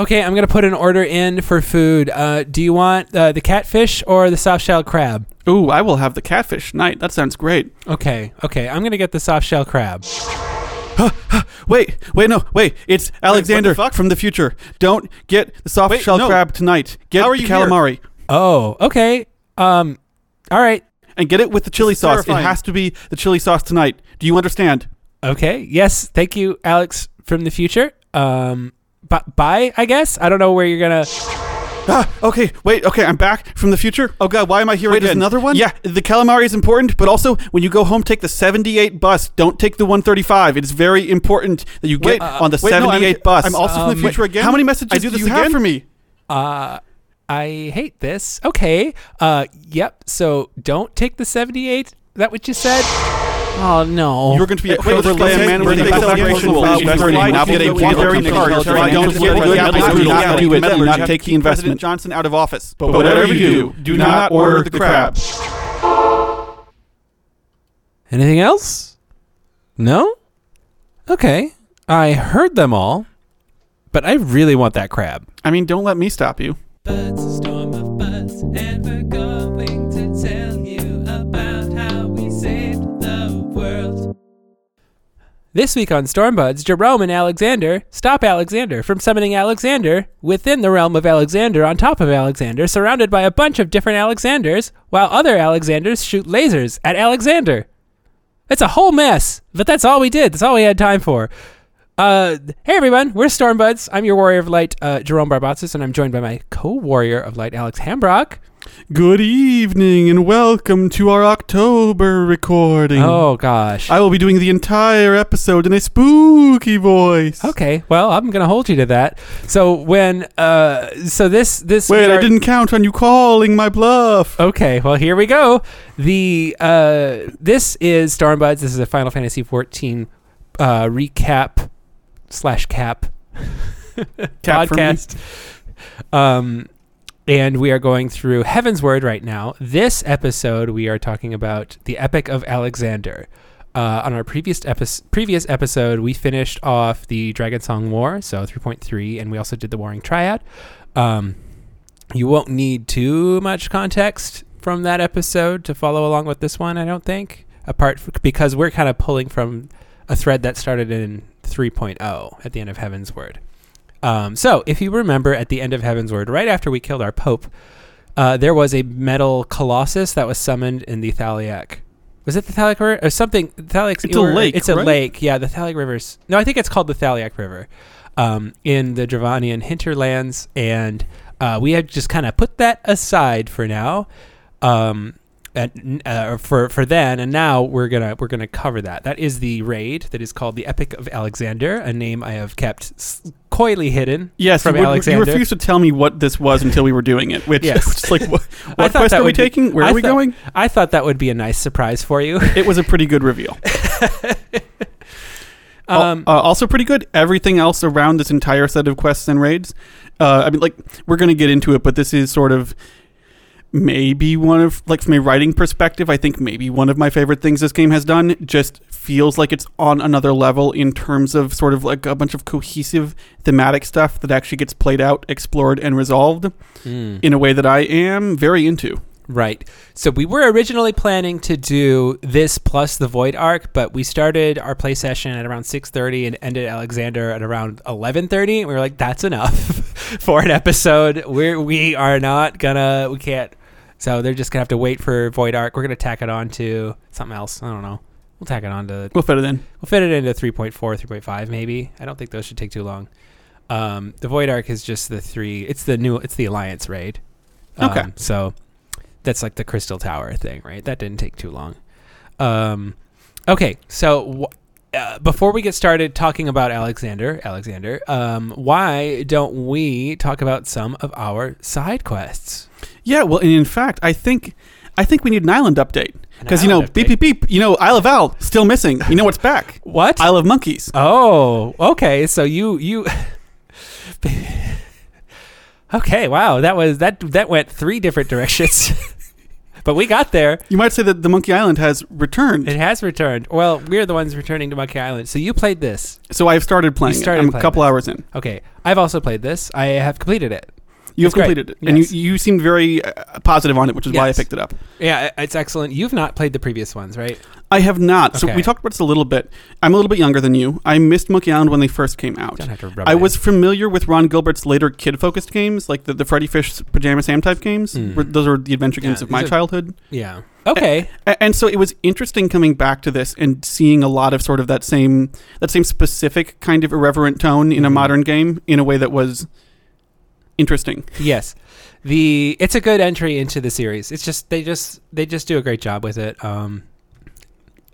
Okay, I'm gonna put an order in for food. Uh, do you want uh, the catfish or the soft shell crab? Ooh, I will have the catfish night. That sounds great. Okay, okay, I'm gonna get the soft shell crab. Wait, wait, no, wait. It's Alexander fuck? from the future. Don't get the soft Wait, shell no. crab tonight. Get How are the you here? calamari. Oh, okay. Um, all right. And get it with the chili is sauce. It has to be the chili sauce tonight. Do you understand? Okay. Yes. Thank you, Alex from the future. Um, bu- bye. I guess I don't know where you're gonna. Ah, okay, wait, okay, I'm back from the future. Oh god, why am I here Wait, again? there's another one? Yeah, the calamari is important, but also when you go home, take the 78 bus. Don't take the 135. It's very important that you get Wait, uh, on the wait, no, I'm- 78 bus. I'm also from the Um, future again. How many messages I do do this you have again? for me? Uh, I hate this. Okay. Uh, yep. So don't take the 78. That what you said? Oh no. You're going to be a Wait, wait, clover wait, lamb wait, man wait, with a wait, wait, celebration. wait, wait, investor wait, name. wait, Now wait, get a wait, blueberry wait, wait, card. wait, Don't wait, get wait, the wait, apples. wait, Do not do it. Do not take the President investment. Johnson out of office. But whatever you do, do not order the crab. Anything else? No? Okay. I heard them all, but I really want that crab. I mean, don't let me stop you. Buds, This week on Stormbuds, Jerome and Alexander stop Alexander from summoning Alexander within the realm of Alexander on top of Alexander, surrounded by a bunch of different Alexanders, while other Alexanders shoot lasers at Alexander. It's a whole mess, but that's all we did. That's all we had time for. Uh, hey everyone, we're Stormbuds. I'm your warrior of light, uh, Jerome Barbatsis, and I'm joined by my co-warrior of light, Alex Hambrock. Good evening and welcome to our October recording. Oh gosh. I will be doing the entire episode in a spooky voice. Okay, well, I'm gonna hold you to that. So when, uh, so this this Wait, I didn't count on you calling my bluff. Okay, well here we go. The uh, this is Stormbuds. This is a Final Fantasy XIV uh, recap slash cap Cap podcast. Um, and we are going through Heavensward right now. This episode, we are talking about the Epic of Alexander. Uh, on our previous epi- previous episode, we finished off the Dragon Song War, so 3.3, and we also did the Warring Triad. Um, you won't need too much context from that episode to follow along with this one, I don't think. Apart f- because we're kind of pulling from a thread that started in 3.0 at the end of Heavensward. Um, so, if you remember at the end of Heavensward, right after we killed our Pope, uh, there was a metal colossus that was summoned in the Thaliak. Was it the Thaliak River or something? Thaliak's It's a lake, It's a right? lake. Yeah, the Thaliak River's. No, I think it's called the Thaliak River um, in the Dravanian hinterlands, and uh, we had just kind of put that aside for now, um, and, uh, for for then, and now we're gonna we're gonna cover that. That is the raid that is called the Epic of Alexander, a name I have kept s- coyly hidden. Yes, from you, would- you refused to tell me what this was until we were doing it. Which, Yes. is like, what, I what thought quest that are we would be- taking? Where I are we thought- going? I thought that would be a nice surprise for you. It was a pretty good reveal. Um, uh, also pretty good. Everything else around this entire set of quests and raids. Uh, I mean, like we're gonna get into it, but this is sort of maybe one of like from a writing perspective. I think maybe one of my favorite things this game has done. Just feels like it's on another level in terms of sort of like a bunch of cohesive thematic stuff that actually gets played out, explored, and resolved mm. in a way that I am very into. Right. So we were originally planning to do this plus the Void Arc, but we started our play session at around 6:30 and ended Alexander at around 11:30. And we were like, "That's enough for an episode. We're we are not gonna we can't." So they're just gonna have to wait for Void Arc. We're gonna tack it on to something else. I don't know. We'll tack it on to We'll fit it in. We'll fit it into 3.4, 3.5 maybe. I don't think those should take too long. Um, the Void Arc is just the three. It's the new. It's the Alliance raid. Um, Okay. So that's like the Crystal Tower thing, right? That didn't take too long. Um, okay. So wh- uh, before we get started talking about Alexander, Alexander, um, why don't we talk about some of our side quests? Yeah, well, and in fact, I think I think we need an island update because you know, island beep beep beep. You know, Isle of Al still missing. You know what's back? What? Isle of Monkeys. Oh, okay. So you you Okay, wow. That was that that went three different directions. but we got there. You might say that the Monkey Island has returned. It has returned. Well, we're the ones returning to Monkey Island. So you played this. so I've started playing. You it. started I'm a couple this. hours in. Okay, I've also played this. I have completed it. You It's have great. completed it, and you, Yes. you seemed very uh, positive on it, which is why I picked it up. Yeah, it's excellent. You've not played the previous ones, right? I have not. So we talked about this a little bit. I'm a little bit younger than you. I missed Monkey Island when they first came out. Don't have to rub I in. was familiar with Ron Gilbert's later kid-focused games, like the, the Freddy Fish Pajama Sam type games. Mm. Were- Those are the adventure Yeah, games of my are- childhood. Yeah. Okay. A- And so it was interesting coming back to this and seeing a lot of sort of that same that same specific kind of irreverent tone in a Mhm. modern game in a way that was interesting. yes. The it's a good entry into the series. It's just they just they just do a great job with it. Um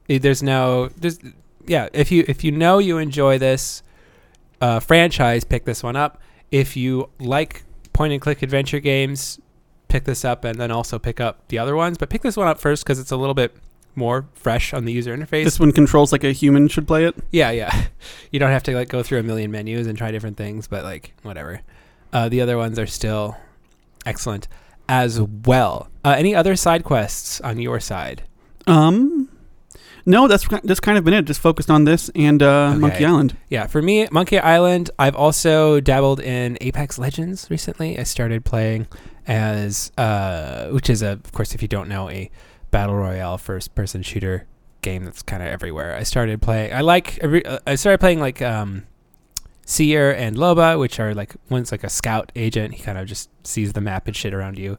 there's no there's yeah, if you if you know you enjoy this uh franchise, pick this one up. If you like point and click adventure games, pick this up and then also pick up the other ones, but pick this one up first cuz it's a little bit more fresh on the user interface. This one controls like a human should play it. Yeah, yeah. You don't have to like go through a million menus and try different things, but like whatever. Uh, the other ones are still excellent as well. Uh, any other side quests on your side? Um, no, that's that's kind of been it. Just focused on this and uh, Okay. Monkey Island. Yeah, for me, Monkey Island. I've also dabbled in Apex Legends recently. I started playing as, uh, which is a, of course, if you don't know, a battle royale first-person shooter game that's kind of everywhere. I started playing. I like. uh, I started playing like um, Seer and Loba, which are like one's like a scout agent. He kind of just sees the map and shit around you.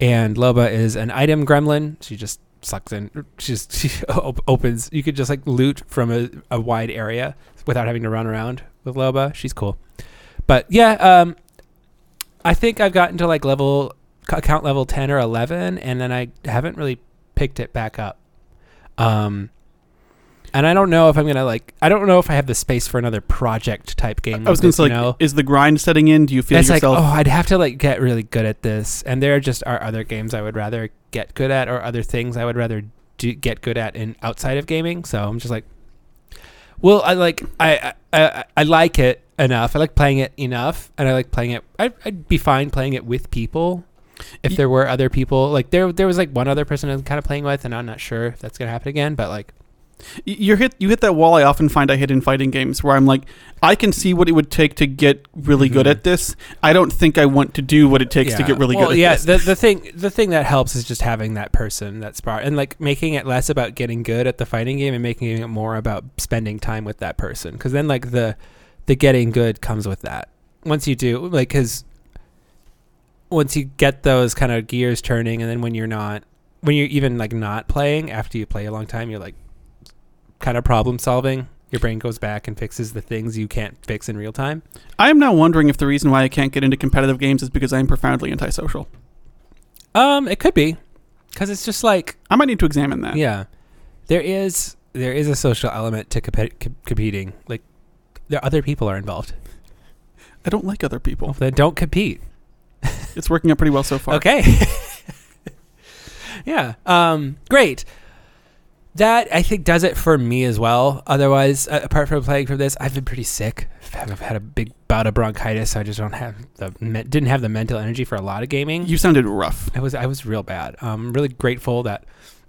And Loba is an item gremlin. She just sucks in. She just she op- opens. You could just like loot from a, a wide area without having to run around with Loba. She's cool. But yeah, um, I think I've gotten to like level account level ten or eleven, and then I haven't really picked it back up. Um, and I don't know if I'm gonna like. I don't know if I have the space for another project type game. I was gonna say, like, know? is the grind setting in? Do you feel it's like, oh, I'd have to like get really good at this, and there just are other games I would rather get good at, or other things I would rather do, get good at in outside of gaming. So I'm just like, well, I like I I, I I like it enough. I like playing it enough, and I like playing it. I'd, I'd be fine playing it with people. If there were other people, like there, there was like one other person I'm kind of playing with, and I'm not sure if that's gonna happen again. But like, you hit you hit that wall I often find I hit in fighting games where I'm like I can see what it would take to get really good Mhm. at this. I don't think I want to do what it takes to get really well, good at yeah, this. the the thing the thing that helps is just having that person that spark and like making it less about getting good at the fighting game and making it more about spending time with that person because then like the the getting good comes with that once you do like because once you get those kind of gears turning and then when you're not when you're even like not playing after you play a long time you're like kind of problem solving your brain goes back and fixes the things you can't fix in real time I am now wondering if the reason why I can't get into competitive games is because I am profoundly antisocial. um it could be because it's just like I might need to examine that. Yeah, there is there is a social element to compe- com- competing. Like, there other people are involved. I don't like other people. Then don't compete. It's working out pretty well so far. Okay. yeah. Um. Great. That I think does it for me as well. Otherwise, uh, apart from playing for this, I've been pretty sick. I've had a big bout of bronchitis. So I just don't have the me- didn't have the mental energy for a lot of gaming. You sounded rough. I was I was real bad. I'm really grateful that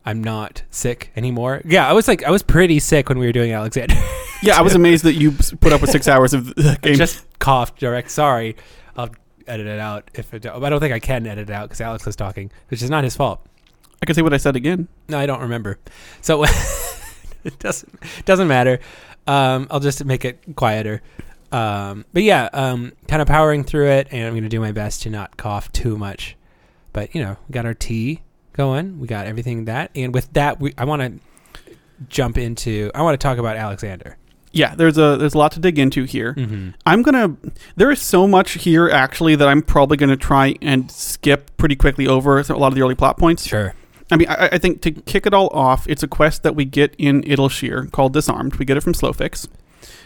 I'm not sick anymore. Yeah, I was like I was pretty sick when we were doing Alexander. Yeah, I was amazed that you put up with six hours of the I just coughed direct. Sorry, I'll edit it out if it. I don't think I can edit it out because Alex was talking, which is not his fault. I can say what I said again. No, I don't remember. So it doesn't doesn't matter. Um, I'll just make it quieter. Um, but yeah, um, kind of powering through it, and I'm going to do my best to not cough too much. But you know, we got our tea going. We got everything that, and with that, we I want to jump into. I want to talk about Alexander. Yeah, there's a there's a lot to dig into here. Mm-hmm. I'm gonna. There is so much here actually that I'm probably gonna try and skip pretty quickly over a lot of the early plot points. Sure. I mean, I, I think to kick it all off, it's a quest that we get in Idyllshire called Disarmed. We get it from Slowfix.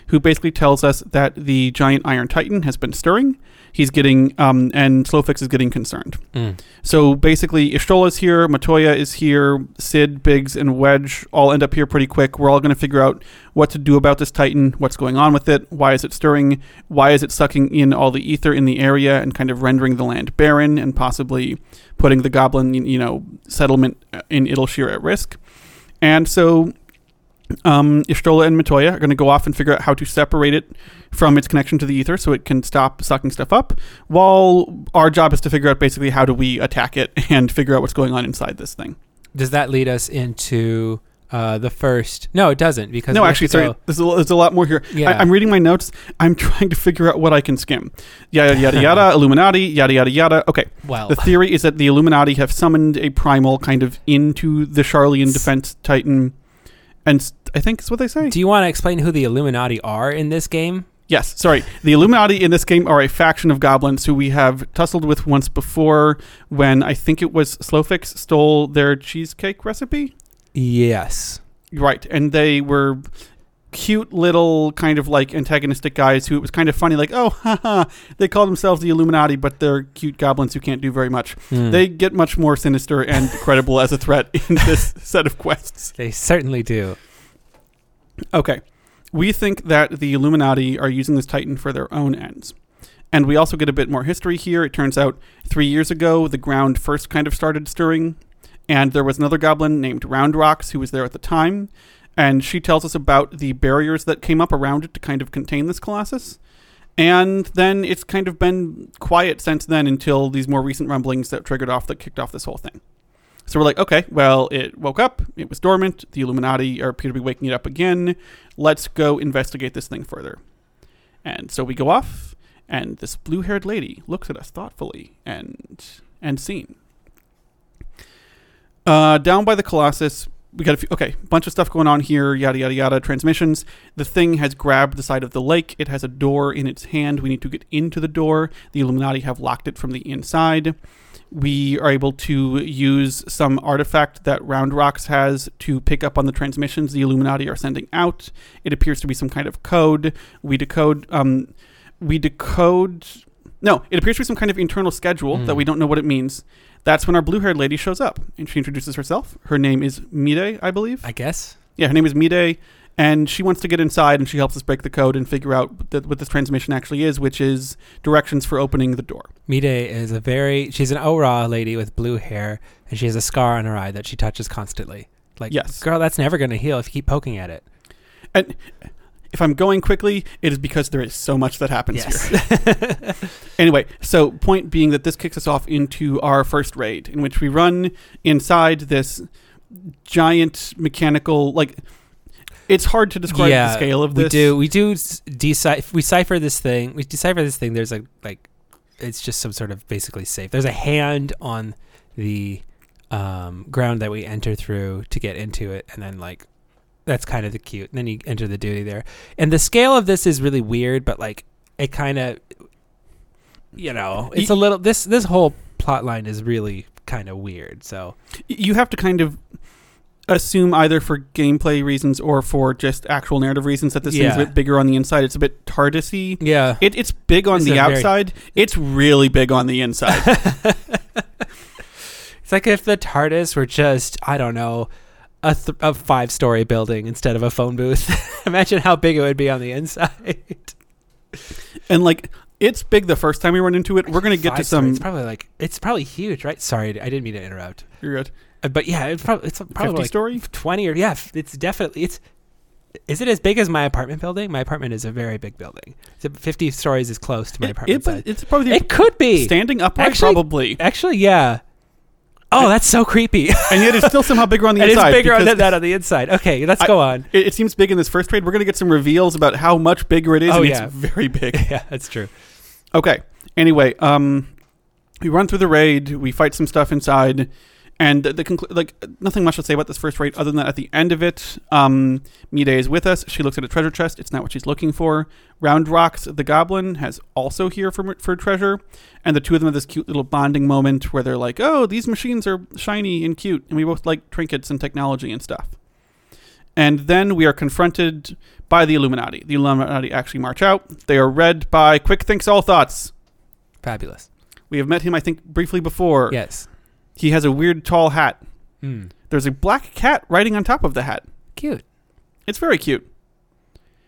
Who basically tells us that the giant Iron Titan has been stirring. He's getting, um, and Slowfix is getting concerned. Mm. So basically, Y'shtola's here, Matoya is here, Sid, Biggs, and Wedge all end up here pretty quick. We're all going to figure out what to do about this Titan, what's going on with it, why is it stirring, why is it sucking in all the ether in the area and kind of rendering the land barren and possibly putting the goblin, you know, settlement in Idyllshire at risk. And so um, Y'shtola and Matoya are going to go off and figure out how to separate it from its connection to the ether so it can stop sucking stuff up. While our job is to figure out basically how do we attack it and figure out what's going on inside this thing. Does that lead us into uh, the first? No, it doesn't because no, actually, sorry. go- There's a, there's a lot more here. Yeah. I, I'm reading my notes. I'm trying to figure out what I can skim. Yada, yada, yada. Illuminati, yada, yada, yada. Okay. well, The theory is that the Illuminati have summoned a primal kind of into the Charlian defense titan. And I think is what they say. do you want to explain who the Illuminati are in this game? Yes, sorry. The Illuminati in this game are a faction of goblins who we have tussled with once before when I think it was Slowfix stole their cheesecake recipe. Yes. Right, and they were cute little kind of like antagonistic guys who it was kind of funny like oh haha they call themselves the illuminati but they're cute goblins who can't do very much Hmm. they get much more sinister and credible as a threat in this set of quests they certainly do. Okay. We think that the Illuminati are using this Titan for their own ends. And we also get a bit more history here. It turns out three years ago, the ground first kind of started stirring, and there was another goblin named Round Rocks who was there at the time. And she tells us about the barriers that came up around it to kind of contain this colossus. And then it's kind of been quiet since then until these more recent rumblings that triggered off, that kicked off this whole thing. So we're like, okay, well, it woke up, it was dormant, the Illuminati are appear to be waking it up again. Let's go investigate this thing further. And so we go off, and this blue-haired lady looks at us thoughtfully and and seen. Uh, down by the Colossus, we got a few, okay, bunch of stuff going on here, yada yada yada. Transmissions. The thing has grabbed the side of the lake. It has a door in its hand. We need to get into the door. The Illuminati have locked it from the inside we are able to use some artifact that Round Rocks has to pick up on the transmissions the Illuminati are sending out. It appears to be some kind of code. We decode. Um, we decode. No, it appears to be some kind of internal schedule Hmm. that we don't know what it means. That's when our blue-haired lady shows up, and she introduces herself. Her name is Mide, I believe. I guess. Yeah, her name is Mide, and she wants to get inside, and she helps us break the code and figure out what, the, what this transmission actually is, which is directions for opening the door. Mide is a very she's an Au Ra lady with blue hair and she has a scar on her eye that she touches constantly. Like Yes. girl, that's never gonna heal if you keep poking at it. And if I'm going quickly, it is because there is so much that happens here. Anyway, so point being that this kicks us off into our first raid, in which we run inside this giant mechanical like. It's hard to describe the scale of this. We do we do decipher we cipher this thing. We decipher this thing. There's a like it's just some sort of basically safe. There's a hand on the um, ground that we enter through to get into it, and then like that's kind of the cute. And then you enter the duty there, and the scale of this is really weird, but like it kind of you know it's a little this this whole plot line is really kind of weird. So You have to kind of assume either for gameplay reasons or for just actual narrative reasons that this thing's a bit bigger on the inside. It's a bit TARDIS-y. yeah, It, it's big on It's the a very- outside. It's really big on the inside. It's like if the TARDIS were just, I don't know, a, th- a five story building instead of a phone booth. Imagine how big it would be on the inside. and like it's big the first time we run into it. We're gonna get to some. It's probably like, it's probably huge, right? Sorry, I didn't mean to interrupt. You're good. Uh, But yeah, it's probably, it's probably 50 like story. 20 or, yeah, it's definitely, it's, is it as big as my apartment building? My apartment is a very big building. So 50 stories is close to my It, apartment it, size. it's probably the It could be. standing upright, Actually- probably, Actually, yeah. Oh, that's so creepy. and yet it's still somehow bigger on the inside. it is inside. bigger on because that, on the inside. Okay, let's I- go on. It, it seems big in this first trade. We're gonna get some reveals about how much bigger it is. Oh, and yeah. it's very big. yeah, that's true. Okay. Anyway, um, we run through the raid. We fight some stuff inside, and the, the conclu- like nothing much to say about this first raid other than that at the end of it, um, Mide is with us. She looks at a treasure chest. It's not what she's looking for. Round Rocks, the goblin, has also here for for treasure, and the two of them have this cute little bonding moment where they're like, "Oh, these machines are shiny and cute, and we both like trinkets and technology and stuff." And then we are confronted by the Illuminati. The Illuminati actually march out. They are read by Quickthinx Allthoughts. Fabulous. We have met him, I think, briefly before. Yes. He has a weird tall hat. Mm. There's a black cat riding on top of the hat. Cute. It's very cute.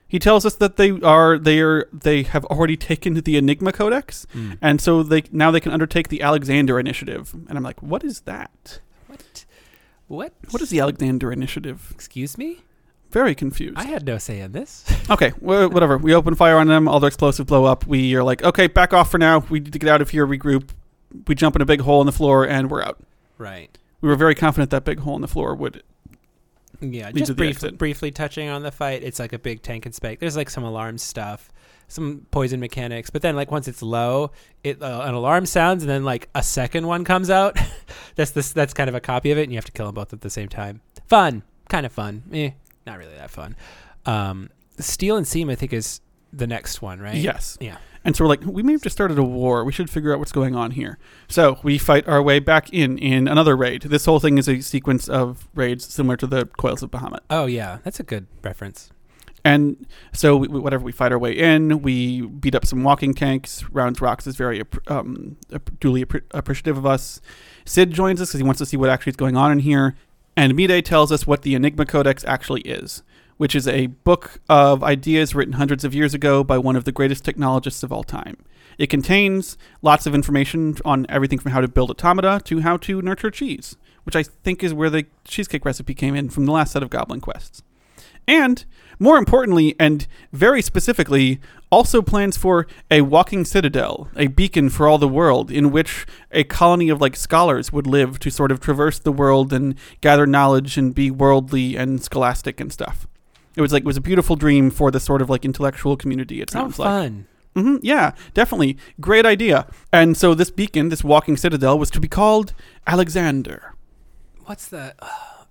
He tells us that they are they are they have already taken the Enigma Codex, Mm. and so they now they can undertake the Alexander Initiative. And I'm like, what is that? What? What? What is the Alexander Initiative? Excuse me? Very confused. I had no say in this. Okay, wh- whatever. We open fire on them. All their explosives blow up. We are like, okay, back off for now. We need to get out of here. Regroup. We jump in a big hole in the floor, and we're out. right. We were very confident that big hole in the floor would. Yeah, Lead to just the brief, briefly touching on the fight. It's like a big tank and spec. There's like some alarm stuff, some poison mechanics, but then like once it's low, it uh, an alarm sounds and then like a second one comes out. that's this that's kind of a copy of it, and you have to kill them both at the same time. Fun, kind of fun. Eh, not really that fun. Um, Steel and Seam, I think, is the next one, right? Yes. Yeah. And so we're like, we may have just started a war. We should figure out what's going on here. So we fight our way back in in another raid. This whole thing is a sequence of raids similar to the Coils of Bahamut. Oh yeah, that's a good reference. And so, we, whatever we fight our way in, we beat up some walking tanks. Rounds Rocks is very um, duly appreciative of us. Sid joins us because he wants to see what actually is going on in here. And Mide tells us what the Enigma Codex actually is, which is a book of ideas written hundreds of years ago by one of the greatest technologists of all time. It contains lots of information on everything from how to build automata to how to nurture cheese, which I think is where the cheesecake recipe came in from the last set of Goblin Quests. And more importantly, and very specifically, also plans for a walking citadel, a beacon for all the world, in which a colony of like scholars would live to sort of traverse the world and gather knowledge and be worldly and scholastic and stuff. It was like it was a beautiful dream for the sort of like intellectual community. It Oh, sounds like. fun. hmm yeah, definitely. Great idea. And so this beacon, this walking citadel, was to be called Alexander. What's the?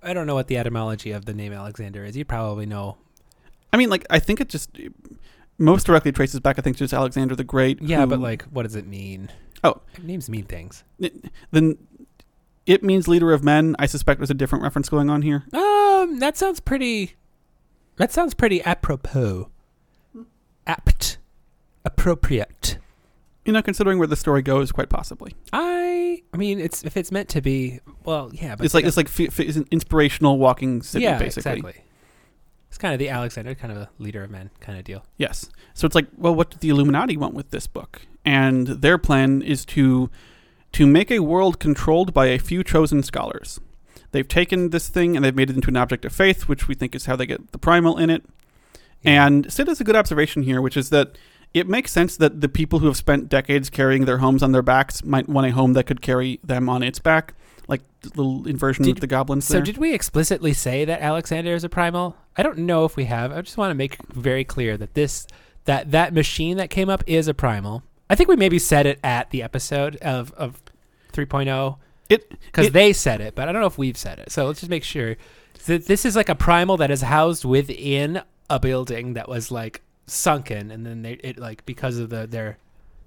I don't know what the etymology of the name Alexander is. You probably know. I mean, like, I think it just most directly traces back, I think, to just Alexander the Great. Yeah, who- but like, what does it mean? Oh. names mean things. then it means leader of men. I suspect there's a different reference going on here. Um, that sounds pretty. That sounds pretty apropos. Apt, appropriate. You know, considering where the story goes, quite possibly. I. I mean, it's if it's meant to be. Well, yeah, but it's like it's like f- f- it's an inspirational walking city, yeah, basically. exactly. It's kind of the Alexander, kind of a leader of men kind of deal. Yes. So it's like, well, what did the Illuminati want with this book? And their plan is to to make a world controlled by a few chosen scholars. They've taken this thing and they've made it into an object of faith, which we think is how they get the primal in it. And Sid has a good observation here, which is that it makes sense that the people who have spent decades carrying their homes on their backs might want a home that could carry them on its back, like the little inversion Did- with the goblins So there. did we explicitly say that Alexander is a primal? I don't know if we have. I just want to make very clear that this that that machine that came up is a primal. I think we maybe said it at the episode of of 3.0 it because they said it, but I don't know if we've said it. So let's just make sure that this is like a primal that is housed within a building that was like sunken, and then they it like because of the their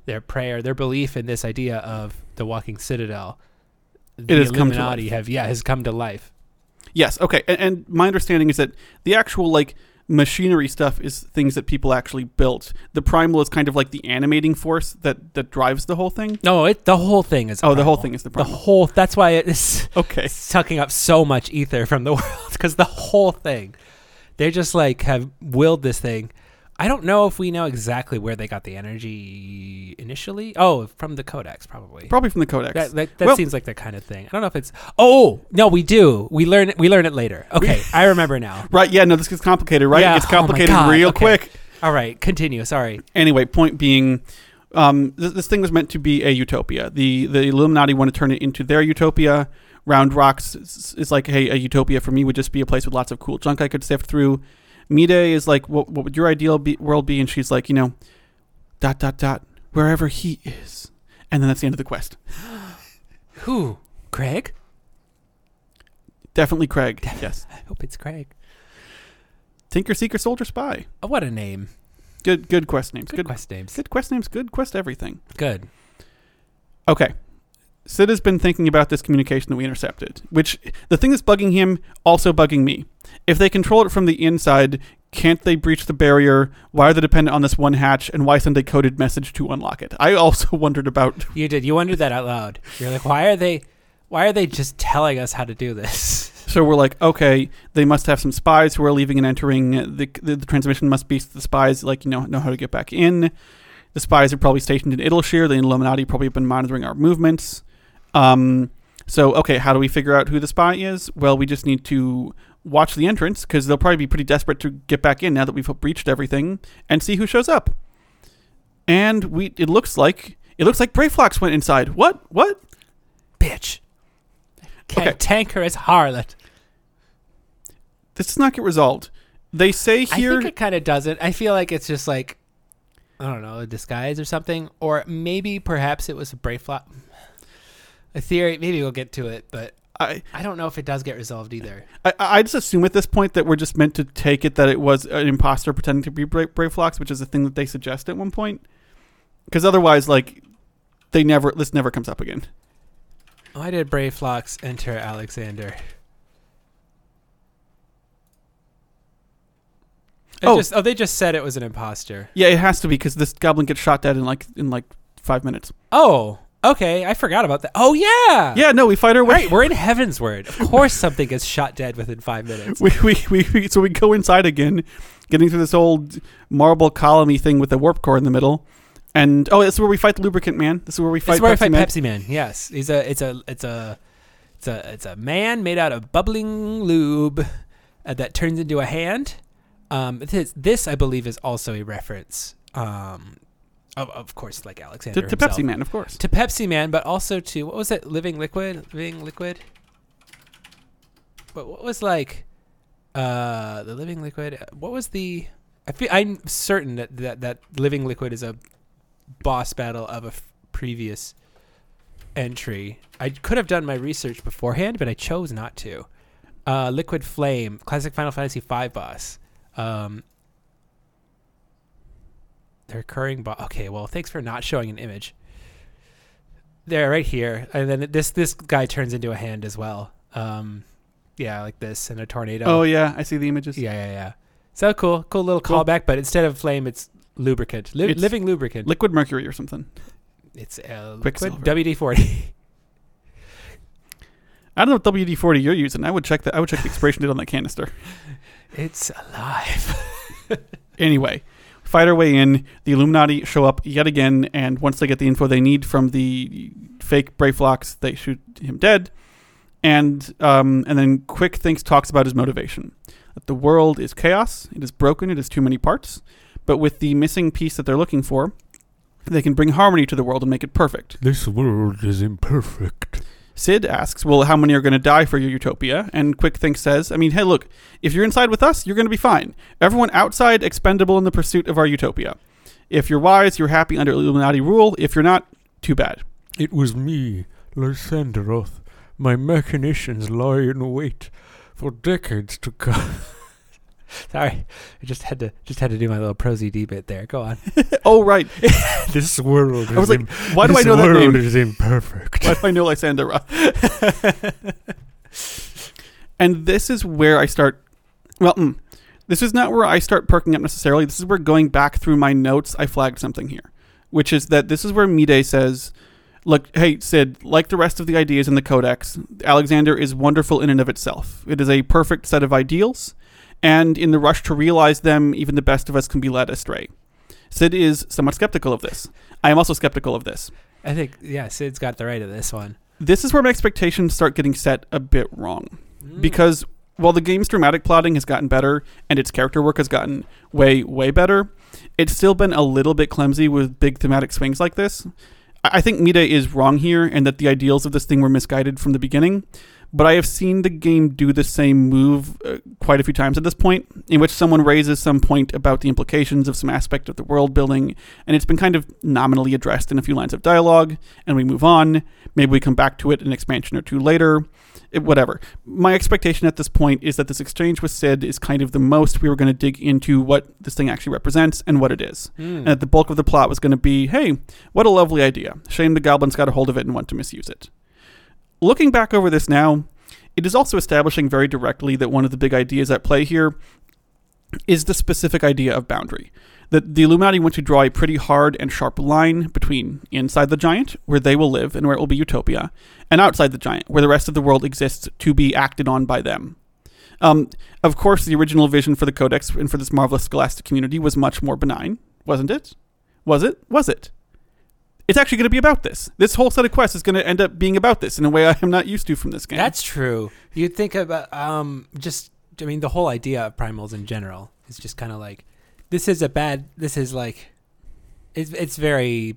their prayer, their belief in this idea of the walking citadel. The has come to life. have yeah has come to life. Yes. Okay. And, and my understanding is that the actual like machinery stuff is things that people actually built. The primal is kind of like the animating force that that drives the whole thing. No, it the whole thing is. Oh, the whole thing is the The whole. That's why it is Okay. sucking up so much ether from the world because the whole thing, they just like have willed this thing. I don't know if we know exactly where they got the energy initially. Oh, from the codex, probably. Probably from the codex. That, that, that Well- seems like the kind of thing. I don't know if it's. Oh no, we do. We learn it. We learn it later. Okay, I remember now. right. Yeah. No, this gets complicated. Right. Yeah, It gets oh complicated God, real okay. quick. All right, continue. Sorry. Anyway, point being, um, th- this thing was meant to be a utopia. The the Illuminati want to turn it into their utopia. Round Rocks is, is like, hey, a utopia for me would just be a place with lots of cool junk I could sift through. Mide is like, what, what would your ideal be, world be? And she's like, you know, dot dot dot, wherever he is. And then that's the end of the quest. Who? Craig? Definitely Craig. Yes. I hope it's Craig. Tinker, Seeker, Soldier, Spy. Oh, what a name. Good, good quest names. Good, Good, quest names. good quest names. Good quest everything. Good. Okay. Sid has been thinking about this communication that we intercepted, which the thing that's bugging him also bugging me. If they control it from the inside, can't they breach the barrier? Why are they dependent on this one hatch? And why send a coded message to unlock it? I also wondered about. You did. You wondered that out loud. You're like, why are they? Why are they just telling us how to do this? So we're like, okay, they must have some spies who are leaving and entering. The, the, the transmission must be the spies, like, you know, know how to get back in. The spies are probably stationed in Idyllshire. The Illuminati probably have been monitoring our movements. Um, so, okay, how do we figure out who the spy is? Well, we just need to watch the entrance because they'll probably be pretty desperate to get back in now that we've breached everything and see who shows up. And we, it looks like it looks like Brayflox went inside. What? What? Bitch. Okay. Cantankerous harlot. This does not get resolved. They say here. I think it kind of doesn't. I feel like it's just like, I don't know, a disguise or something, or maybe perhaps it was a Brayflox. A theory. Maybe we'll get to it, but I, I don't know if it does get resolved either. I, I just assume at this point that we're just meant to take it that it was an imposter pretending to be Bra- Brayflox, which is a thing that they suggest at one point. Because otherwise, like, they never. This never comes up again. Why did Brave Brayflox enter Alexander? It Oh. just, oh, they just said it was an imposter. Yeah, it has to be because this goblin gets shot dead in like in like five minutes. Oh, okay. I forgot about that. Oh yeah. Yeah, no, we fight our way. Right, we're in Heavensward. Of course, something gets shot dead within five minutes. we, we, we, we so we go inside again, getting through this old marble colony thing with the warp core in the middle, and oh, this is where we fight the lubricant man. This is where we This fight is where I Pepsi fight Man. Pepsi Man. Yes, he's a. It's a. It's a. It's a. It's a man made out of bubbling lube uh, that turns into a hand. Um, this, this I believe is also a reference. Um, of, of course, like Alexander To, to. Pepsi Man, of course. to Pepsi Man, but also to what was it? Living Liquid, Living Liquid. But what was like, uh, the Living Liquid? What was the? I feel I'm certain that that, that Living Liquid is a boss battle of a f- previous entry. I could have done my research beforehand, but I chose not to. Uh, Liquid Flame, classic Final Fantasy V boss. Um, the recurring boss. Okay, well, thanks for not showing an image. There, right here, and then this this guy turns into a hand as well. Um, yeah, like this, and a tornado. Oh yeah, I see the images. yeah, yeah, yeah. So cool, cool little Cool. callback. But instead of flame, it's lubricant, Li- It's living lubricant. Liquid mercury or something. it's uh, liquid WD forty. I don't know what WD forty you're using. I would check that. I would check the expiration date on that canister. it's alive. Anyway, fight our way in. The Illuminati show up yet again, and once they get the info they need from the fake Brayflox, they shoot him dead. And um, and then Quickthinx talks about his motivation. That the world is chaos. It is broken. It has too many parts. But with the missing piece that they're looking for, they can bring harmony to the world and make it perfect. This world is imperfect. Sid asks, Well, how many are going to die for your utopia? And Quick Think says, I mean, hey, look, if you're inside with us, you're going to be fine. Everyone outside, expendable in the pursuit of our utopia. If you're wise, you're happy under Illuminati rule. If you're not, too bad. It was me, Lysanderoth. My machinations lie in wait for decades to come. Sorry, I just had to just had to do my little prosy D bit there. Go on. oh, right. this world is I was like, im- why do I know that world name? is imperfect. Why do I know Lysandra? and this is where I start. Well, mm, this is not where I start perking up necessarily. This is where going back through my notes, I flagged something here, which is that this is where Mide says, "Look, hey Sid, like the rest of the ideas in the Codex, Alexander is wonderful in and of itself. It is a perfect set of ideals, and in the rush to realize them, even the best of us can be led astray." Sid is somewhat skeptical of this. I am also skeptical of this. I think yeah, Sid's got the right of this one This is where my expectations start getting set a bit wrong. Mm. because while the game's dramatic plotting has gotten better and its character work has gotten way way better it's still been a little bit clumsy with big thematic swings like this i I think Mide is wrong here and that the ideals of this thing were misguided from the beginning but I have seen the game do the same move uh, quite a few times at this point, in which someone raises some point about the implications of some aspect of the world building, and it's been kind of nominally addressed in a few lines of dialogue, and we move on. Maybe we come back to it in an expansion or two later. It, whatever. My expectation at this point is that this exchange with Sid is kind of the most we were going to dig into what this thing actually represents and what it is. Hmm. And that the bulk of the plot was going to be hey, what a lovely idea. Shame the goblins got a hold of it and want to misuse it. Looking back over this now, it is also establishing very directly that one of the big ideas at play here is the specific idea of boundary. That the Illuminati want to draw a pretty hard and sharp line between inside the giant, where they will live and where it will be utopia, and outside the giant, where the rest of the world exists to be acted on by them. Um, of course, the original vision for the Codex and for this marvelous scholastic community was much more benign, wasn't it? Was it? Was it? It's actually going to be about this. This whole set of quests is going to end up being about this in a way I am not used to from this game. That's true. You'd think about um just I mean the whole idea of primals in general is just kind of like this is a bad this is like it's it's very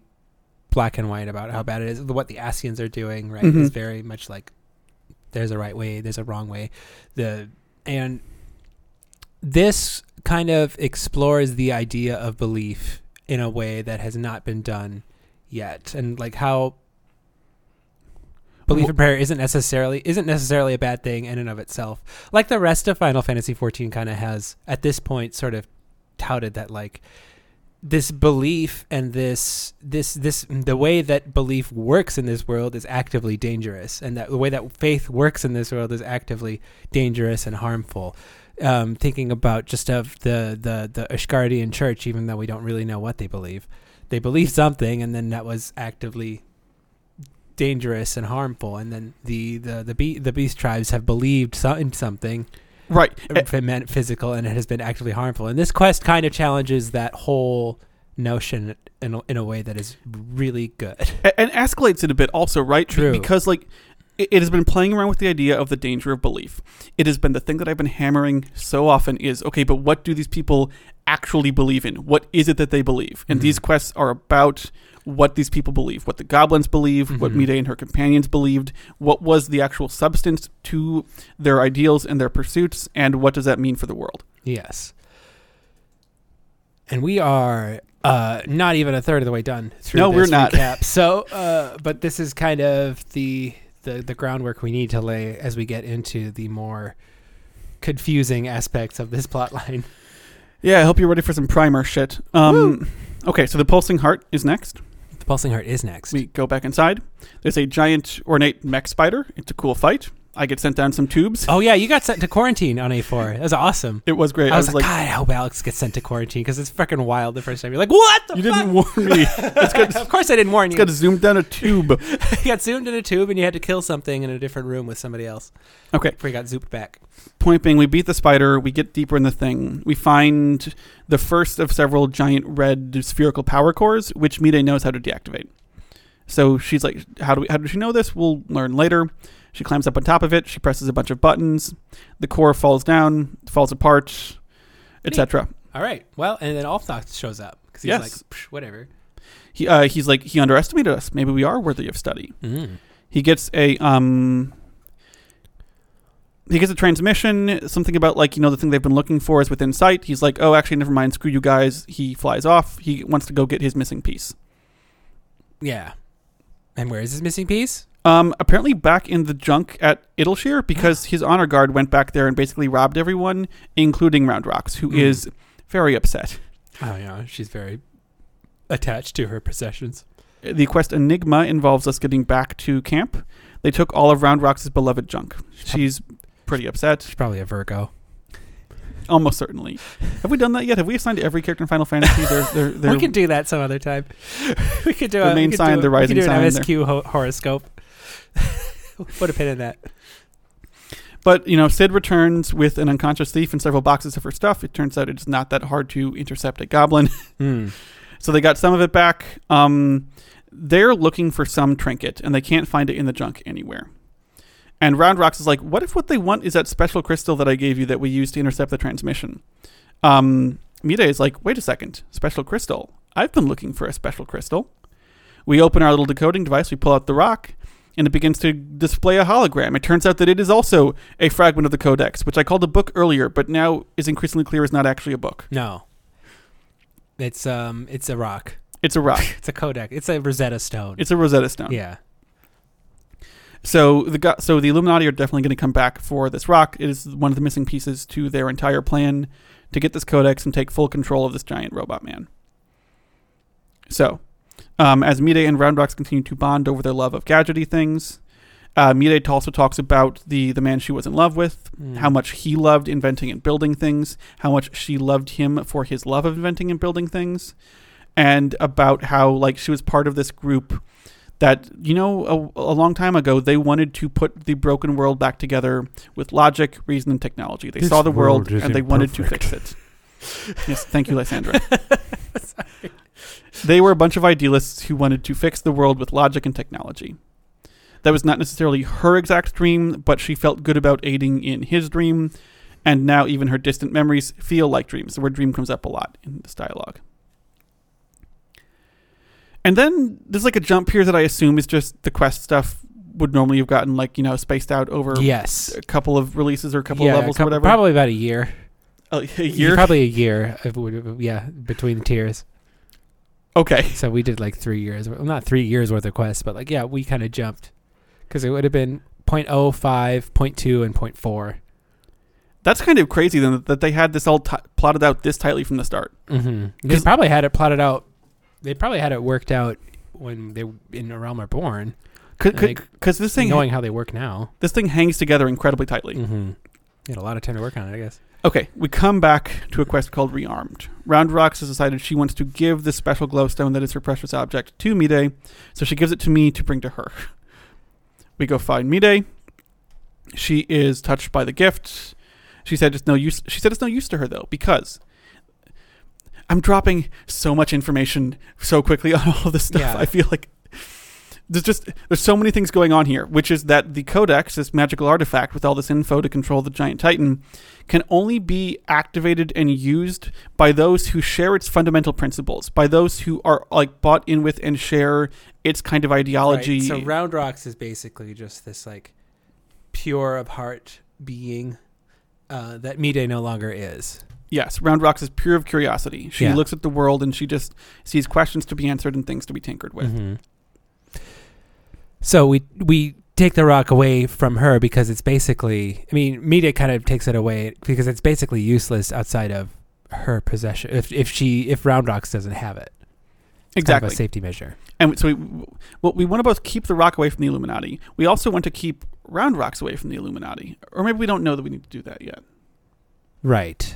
black and white about how bad it is what the Ascians are doing right Mhm. is very much like there's a right way there's a wrong way the and this kind of explores the idea of belief in a way that has not been done yet and like how belief in prayer isn't necessarily isn't necessarily a bad thing in and of itself. Like the rest of final fantasy 14 kind of has at this point sort of touted that like this belief and this this this the way that belief works in this world is actively dangerous and that the way that faith works in this world is actively dangerous and harmful. Um, thinking about just of the the the Ishgardian church even though we don't really know what they believe they believed something and then that was actively dangerous and harmful and then the the the, be- the beast tribes have believed so- in something right. it meant physical and it has been actively harmful. And this quest kind of challenges that whole notion in a, in a way that is really good. A- and escalates it a bit also right True. because like it, has been playing around with the idea of the danger of belief it has been the thing that i've been hammering so often is okay but what do these people actually believe in what is it that they believe and Mhm. these quests are about what these people believe what the goblins believe what Mhm. Mide and her companions believed what was the actual substance to their ideals and their pursuits and what does that mean for the world Yes. And we are uh, not even a third of the way done through No, we're not. recap. So, uh, but this is kind of the, the the groundwork we need to lay as we get into the more confusing aspects of this plot line. yeah i hope you're ready for some primer shit um okay so the pulsing heart is next The pulsing heart is next. We go back inside. There's a giant ornate mech spider. It's a cool fight. I get sent down some tubes. oh yeah, you got sent to quarantine on A4. That was awesome. It was great. I was, like, God, I hope Alex gets sent to quarantine because it's freaking wild the first time. You're like, what the you fuck? didn't warn me. It's got, of course I didn't warn it's you. got zoomed down a tube. you got zoomed in a tube and you had to kill something in a different room with somebody else Okay. before you got zooped back. Point being, we beat the spider. We get deeper in the thing. We find the first of several giant red spherical power cores, which Mide knows how to deactivate. So she's like, "How do we? How does she know this? We'll learn later." She climbs up on top of it. She presses a bunch of buttons. The core falls down, falls apart, etc. All right. Well, and then Alfnox shows up because he's Yes. like, "Psh, whatever. He uh, he's like he underestimated us. Maybe we are worthy of study. Mm. He gets a um he gets a transmission, something about like, you know, the thing they've been looking for is within sight. He's like, "Oh, actually never mind, screw you guys." He flies off. He wants to go get his missing piece. Yeah. And where is his missing piece? Um apparently back in the junk at Idyllshire because his honor guard went back there and basically robbed everyone, including Round Rocks, who Mm. is very upset. Oh yeah, she's very attached to her possessions. The quest Enigma involves us getting back to camp. They took all of Round Rocks' beloved junk. She's pretty upset. She's probably a Virgo. Almost certainly. Have we done that yet? Have we assigned every character in Final Fantasy their their, their we can do that some other time. we could do The a main we could sign, do a- the rising we could do an sign MSQ ho- horoscope. Put a pin in that. But you know, Sid returns with an unconscious thief and several boxes of her stuff. It turns out it's not that hard to intercept a goblin, Mm. so they got some of it back. Um, they're looking for some trinket and they can't find it in the junk anywhere. And Round Rocks is like, "What if what they want is that special crystal that I gave you that we used to intercept the transmission?" Um, Mide is like, "Wait a second, special crystal? I've been looking for a special crystal." We open our little decoding device. We pull out the rock. And it begins to display a hologram. It turns out that it is also a fragment of the Codex, which I called a book earlier, but now is increasingly clear is not actually a book. No. It's um it's a rock. It's a rock. It's a Codex. It's a Rosetta Stone. it's a Rosetta Stone. yeah. So the so the Illuminati are definitely going to come back for this rock. It is one of the missing pieces to their entire plan to get this codex and take full control of this giant robot man. So, um, as Mide and Roundrocks continue to bond over their love of gadgety things, uh, Mide also talks about the the man she was in love with, Mm. how much he loved inventing and building things, how much she loved him for his love of inventing and building things, and about how like she was part of this group that you know a, a long time ago they wanted to put the broken world back together with logic, reason, and technology. They This saw the world, world and they wanted to fix it. yes, thank you, Lysandra. they were a bunch of idealists who wanted to fix the world with logic and technology. That was not necessarily her exact dream, but she felt good about aiding in his dream, and now even her distant memories feel like dreams. The word dream comes up a lot in this dialogue. And then there's like a jump here that I assume is just the quest stuff would normally have gotten like, you know, spaced out over Yes. a couple of releases or a couple yeah, of levels cou- or whatever. Probably about a year. Oh, a, a year. Probably a year. Would, yeah, between the tiers. Okay. So we did like three years. Well, not three years worth of quests, but like yeah, we kind of jumped because it would have been 0.05, 0.2, and 0.4. That's kind of crazy then that they had this all t- plotted out this tightly from the start. Mm-hmm. They probably had it plotted out. They probably had it worked out when they in A Realm Reborn, Because Like, this thing knowing how they work now. this thing hangs together incredibly tightly. Mm-hmm. Had a lot of time to work on it, I guess. Okay, we come back to a quest called Rearmed. Roundrox has decided she wants to give this special glowstone that is her precious object to Mide, so she gives it to me to bring to her. We go find Mide. She is touched by the gift. She said it's no use. She said it's no use to her though because I'm dropping so much information so quickly on all of this stuff. Yeah. I feel like there's just there's so many things going on here, which is that the codex, this magical artifact with all this info to control the giant titan, can only be activated and used by those who share its fundamental principles, by those who are like bought in with and share its kind of ideology. Right, So Roundrox is basically just this like pure of heart being uh, that Mide no longer is. yes, Roundrox is pure of curiosity. She Yeah. looks at the world and she just sees questions to be answered and things to be tinkered with. Mhm. So we we take the rock away from her because it's basically. I mean, Mide kind of takes it away because it's basically useless outside of her possession. If if she if Roundrox doesn't have it, It's kind of Exactly. a safety measure. And so we, well, we want to both keep the rock away from the Illuminati. We also want to keep Roundrox away from the Illuminati. Or maybe we don't know that we need to do that yet. Right.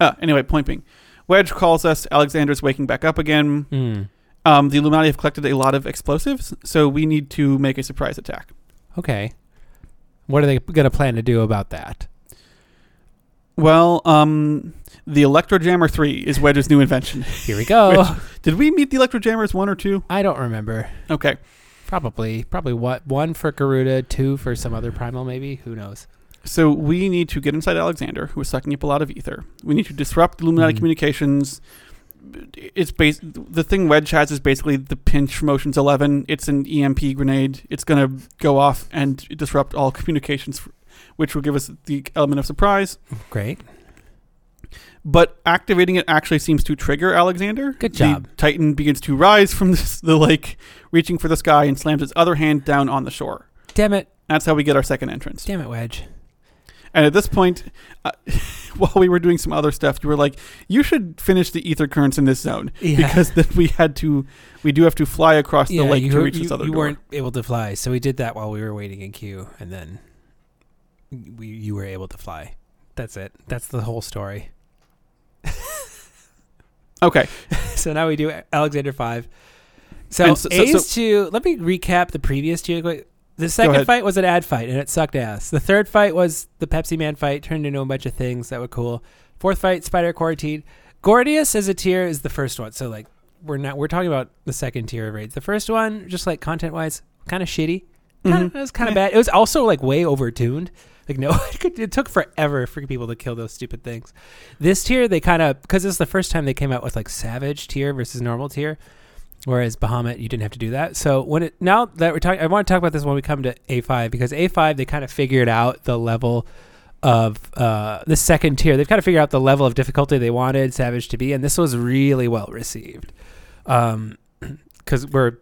Uh, anyway, point being, Wedge calls us. Alexander's waking back up again. Mm. Um, the Illuminati have collected a lot of explosives, so we need to make a surprise attack. Okay. What are they going to plan to do about that? Well, um, the Electrojammer 3 is Wedge's new invention. Here we go. Did we meet the Electrojammers 1 or 2? I don't remember. Okay. Probably, probably what one for Garuda, two for some other primal, maybe. Who knows? So we need to get inside Alexander, who is sucking up a lot of ether. We need to disrupt Illuminati Mhm. communications. It's bas- the thing Wedge has is basically the pinch from Ocean's Eleven. It's an EMP grenade. It's going to go off and disrupt all communications, which will give us the element of surprise. Great. But activating it actually seems to trigger Alexander. Good The job. Titan begins to rise from this, the lake, reaching for the sky, and slams its other hand down on the shore. Damn it! That's how we get our second entrance. Damn it, Wedge. And at this point, uh, while we were doing some other stuff, you were like, "You should finish the ether currents in this zone Yeah. because then we had to, we do have to fly across the yeah, lake you, to were- reach you, this other you door." weren't able to fly, so we did that while we were waiting in queue, and then we you were able to fly. That's it. That's the whole story. Okay, so now we do Alexander five. So, so- so- A's two. Let me recap the previous two. The second fight was an ad fight, and it sucked ass. The third fight was the Pepsi Man fight, turned into a bunch of things that were cool. Fourth fight, Spider Quarantine. Gordius as a tier is the first one. So like we're not we're talking about the second tier of raids. The first one, just like content wise, kind of shitty. Kinda, Mhm. It was kind of Yeah. bad. It was also like way overtuned. Like no, it, could, it took forever for people to kill those stupid things. This tier, they kind of because this is the first time they came out with like savage tier versus normal tier. Whereas Bahamut, you didn't have to do that. So when it now that we're talking, I want to talk about this when we come to A5 because A5 they kind of figured out the level of uh, the second tier. They've kind of figured out the level of difficulty they wanted Savage to be, and this was really well received. Um, because we're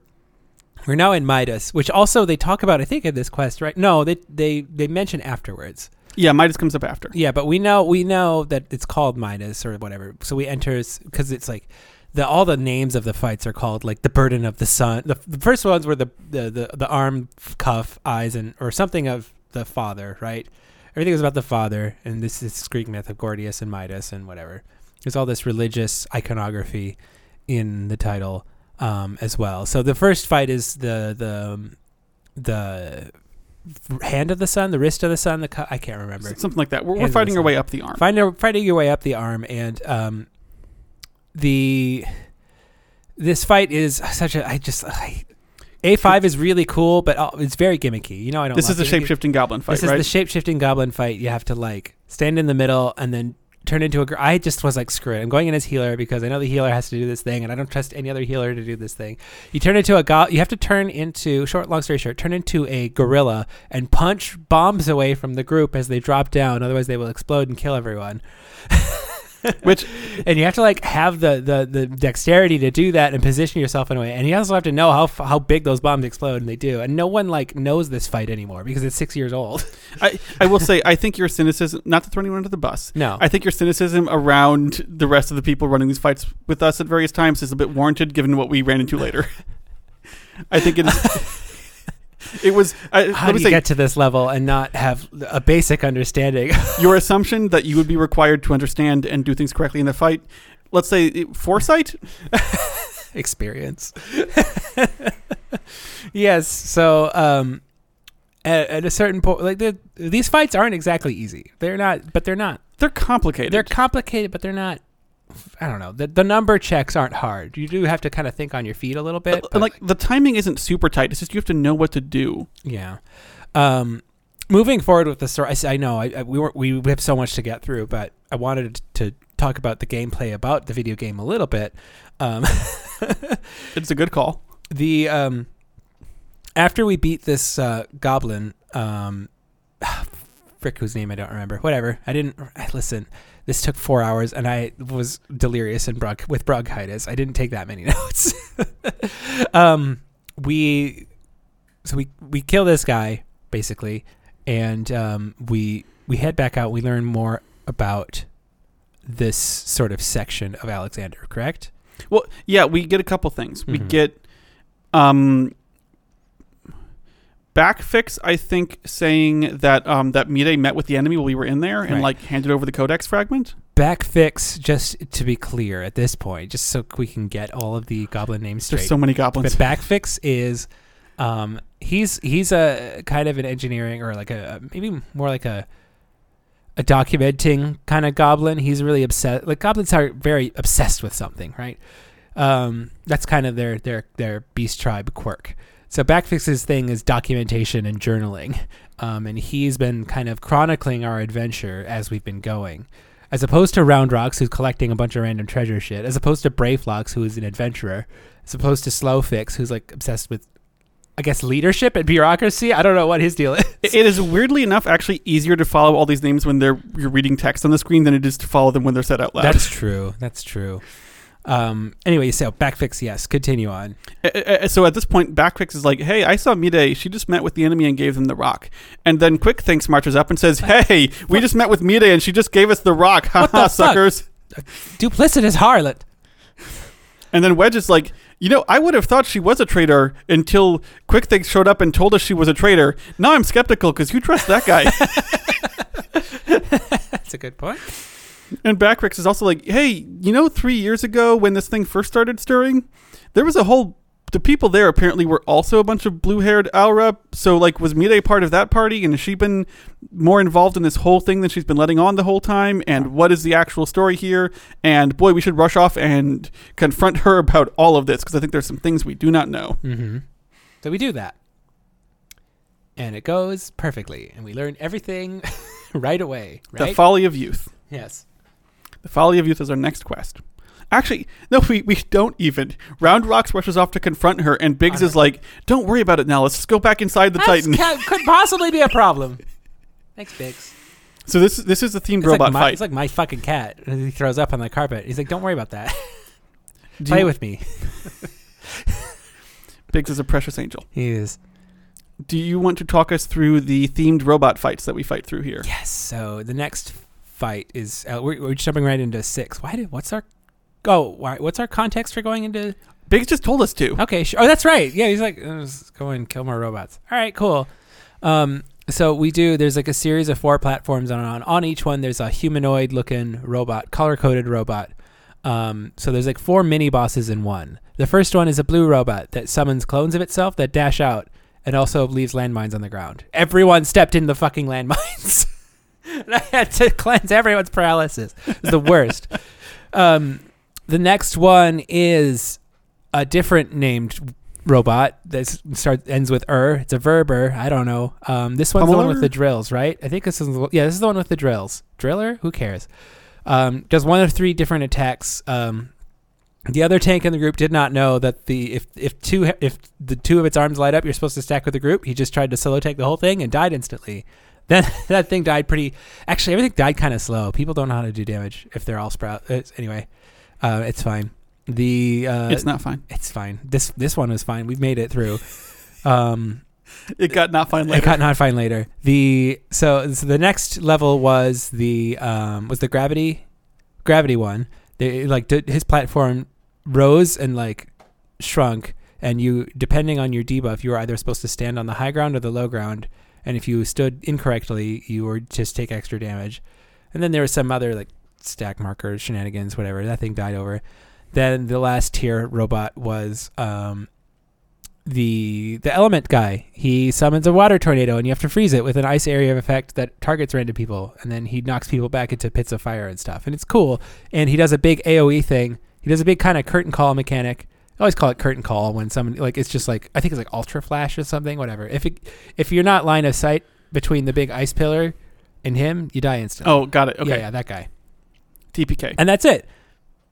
we're now in Midas, which also they talk about. I think in this quest, right? No, they they they mention afterwards. Yeah, Midas comes up after. Yeah, but we know we know that it's called Midas or whatever. So we enter because it's like the all the names of the fights are called like the burden of the sun. The, the first ones were the, the the the arm, cuff, eyes, and or something of the father, right? Everything was about the father, and this is Greek myth of Gordius and Midas and whatever. There's all this religious iconography in the title um, as well. So the first fight is the the um, the hand of the sun, the wrist of the sun. The cu- I can't remember. Something like that. We're, we're fighting our way up the arm. Find a, fighting your way up the arm, and um, the this fight is such a. I just I, A five is really cool, but uh, it's very gimmicky. You know, I don't. This is the gimmicky- shape shifting goblin fight, This is the shape shifting goblin fight. You have to like stand in the middle and then turn into a. Gr- I just was like, screw it. I'm going in as healer because I know the healer has to do this thing, and I don't trust any other healer to do this thing. You turn into a go- You have to turn into short, long story short, turn into a gorilla and punch bombs away from the group as they drop down. Otherwise, they will explode and kill everyone. Which and you have to like have the, the the dexterity to do that and position yourself in a way. And you also have to know how f- how big those bombs explode, and they do. And no one like knows this fight anymore because it's six years old. I, I will say, I think your cynicism, not to throw anyone under the bus, No, I think your cynicism around the rest of the people running these fights with us at various times is a bit warranted given what we ran into later. I think it is. it was. I, how do you say, get to this level and not have a basic understanding? your assumption that you would be required to understand and do things correctly in the fight. Let's say it- foresight. experience. yes. So, um, at, at a certain point, like these fights aren't exactly easy. They're not, but they're not. They're complicated. They're complicated, but they're not. I don't know. The the number checks aren't hard. You do have to kind of think on your feet a little bit. Uh, like the timing isn't super tight. It's just you have to know what to do. Yeah. Um, moving forward with the story, I know I, I, we were we have so much to get through, but I wanted to talk about the gameplay about the video game a little bit. Um, It's a good call. the um, after we beat this uh, goblin, um, frick whose name I don't remember. Whatever. I didn't listen. This took four hours, and I was delirious and with bronchitis. I didn't take that many notes. um, we so we we kill this guy basically, and um, we we head back out. We learn more about this sort of section of Alexander. Correct? Well, yeah, we get a couple things. We Mhm. get um backfix, I think, saying that um that Mide met with the enemy while we were in there and Right. like handed over the codex fragment. Backfix, just to be clear at this point, just so we can get all of the goblin names straight. There's so many goblins but. Backfix is, um, he's he's a kind of an engineering or like a maybe more like a a documenting kind of goblin. He's really obsessed. Like goblins are very obsessed with something, right? Um, that's kind of their their their beast tribe quirk. So Backfix's thing is documentation and journaling, um, and he's been kind of chronicling our adventure as we've been going, as opposed to Round Rocks, who's collecting a bunch of random treasure shit, as opposed to Brayflox, who is an adventurer, as opposed to Slowfix, who's like obsessed with, I guess, leadership and bureaucracy. I don't know what his deal is. It- it is weirdly enough actually easier to follow all these names when they're you're reading text on the screen than it is to follow them when they're said out loud. That's true. That's true. Um. Anyway, so Backfix, yes. Continue on. So at this point, Backfix is like, "Hey, I saw Mide. She just met with the enemy and gave them the rock." And then Quickthinx marches up and says, "Hey, we just met with Mide and she just gave us the rock, What haha, fuck? suckers." Duplicitous harlot. And then Wedge is like, "You know, I would have thought she was a traitor until Quickthinx showed up and told us she was a traitor. Now I'm skeptical because you trust that guy." That's a good point. And Backrix is also like, "Hey, you know, three years ago when this thing first started stirring, there was a whole." The people there apparently were also a bunch of blue-haired Au Ra. So, like, was Mide part of that party, and has she been more involved in this whole thing than she's been letting on the whole time? And what is the actual story here? And boy, we should rush off and confront her about all of this because I think there's some things we do not know. Mm-hmm. So we do that, and it goes perfectly, and we learn everything right away. The folly of youth. yes. The folly of youth is our next quest. Actually, no, we, we don't even. Roundrox rushes off to confront her, and Biggs is like, "Don't worry about it now. Let's just go back inside the That's Titan." ca- could possibly be a problem. Thanks, Biggs. So this this is the themed It's robot like my, fight. It's like my fucking cat. And He throws up on the carpet. He's like, "Don't worry about that. Do Play you- with me." Biggs is a precious angel. He is. Do you want to talk us through the themed robot fights that we fight through here? Yes. So the next fight is uh, we're, we're jumping right into six. Why did? What's our? Oh, why, what's our context for going into? Biggs just told us to. Okay. Sure. Oh, that's right. Yeah. He's like, "Uh, let's go and kill more robots. All right. Cool. Um. So we do. There's like a series of four platforms, and on on each one there's a humanoid-looking robot, color-coded robot. Um. So there's like four mini bosses in one. The first one is a blue robot that summons clones of itself that dash out and also leaves landmines on the ground. Everyone stepped in the fucking landmines. and I had to cleanse everyone's paralysis. It was the worst. um, the next one is a different named robot that starts ends with er. It's a verber. I don't know. Um, this one's the one with the drills, right? I think this is the- yeah. This is the one with the drills. Driller? Who cares? Um, does one of three different attacks. Um, the other tank in the group did not know that the if if two if the two of its arms light up, you're supposed to stack with the group. He just tried to solo take the whole thing and died instantly. Then that thing died pretty. Actually, everything died kind of slow. People don't know how to do damage if they're all sprout. It's, anyway, uh, it's fine. The uh, it's not fine. it's fine. This this one was fine. We've made it through. Um, It got not fine later. It got not fine later. The so, so the next level was the um was the gravity gravity one. They like did, his platform rose and like shrunk, and you depending on your debuff, you were either supposed to stand on the high ground or the low ground. And if you stood incorrectly, you were just take extra damage. And then there was some other like stack markers, shenanigans, whatever. That thing died over. Then the last tier robot was um, the the element guy. He summons a water tornado, and you have to freeze it with an ice area of effect that targets random people, and then he knocks people back into pits of fire and stuff. And it's cool. And he does a big AOE thing. He does a big kind of curtain call mechanic. I always call it curtain call when someone like it's just like I think it's like ultra flash or something. Whatever. If it if you're not line of sight between the big ice pillar and him, you die instantly. Oh, got it. Okay. yeah, yeah, that guy. TPK. And that's it.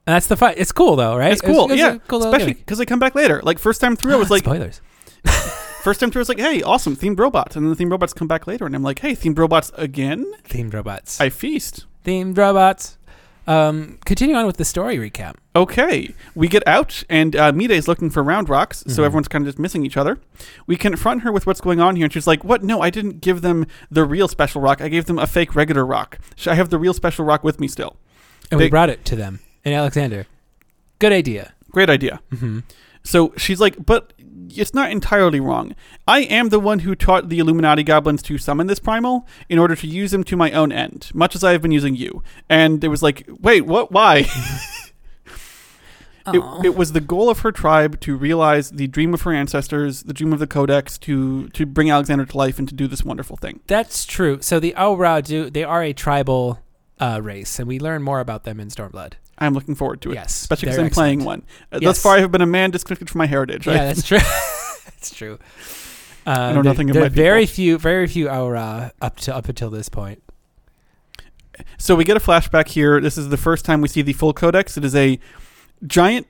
And that's the fight. It's cool though, right? It's cool. a yeah. cool Especially because they come back later. Like first time through, I was like, spoilers. first time through, I was like, hey, awesome, themed robots, and then the themed robots come back later, and I'm like, hey, themed robots again? Themed robots. I feast. Themed robots. Um, continue on with the story recap. Okay, we get out, and uh, Mide is looking for Roundrox, so Mhm. everyone's kind of just missing each other. We confront her with what's going on here, and she's like, "What? No, I didn't give them the real special rock. I gave them a fake regular rock. Sh- I have the real special rock with me still. And we Big- brought it to them. And Alexander. Good idea. Great idea." Mm-hmm. So she's like, "But it's not entirely wrong. I am the one who taught the Illuminati goblins to summon this primal in order to use them to my own end, much as I have been using you." And it was like, "Wait, what? Why?" It, it was the goal of her tribe to realize the dream of her ancestors, the dream of the Codex, to to bring Alexander to life and to do this wonderful thing. That's true. So the Au Ra do they are a tribal uh, race, and we learn more about them in Stormblood. I'm looking forward to it, Yes, especially because I'm playing one. Uh, Yes. Thus far, I have been a man disconnected from my heritage. Yeah, that's true. that's true. Uh, know there- nothing of my very few, very few Au Ra up to up until this point. so we get a flashback here. This is the first time we see the full Codex. It is a giant.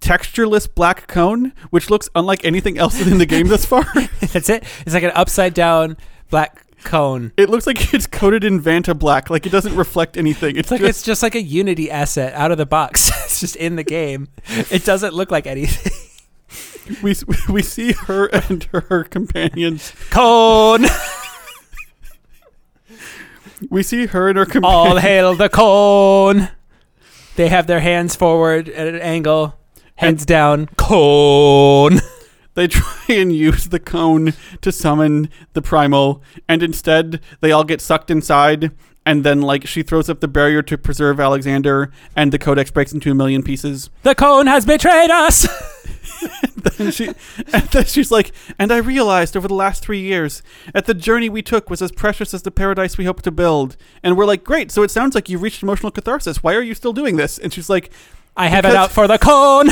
Textureless black cone, which looks unlike anything else in the game thus far. that's it. It's like an upside down black cone. It looks like it's coated in Vanta black, like it doesn't reflect anything. It's It's like just, it's just like a Unity asset out of the box. it's just in the game. It doesn't look like anything. we we see her and her companions. Cone. We see her and her companions. All hail the cone. They have their hands forward at an angle, heads down. Cone. They try and use the cone to summon the primal, and instead they all get sucked inside. And then, like, she throws up the barrier to preserve Alexander, and the codex breaks into a million pieces. The cone has betrayed us. and, she, and then she's like, and I realized over the last three years that the journey we took was as precious as the paradise we hoped to build. And we're like, great, so it sounds like you've reached emotional catharsis. Why are you still doing this? And she's like, I have it out for the cone.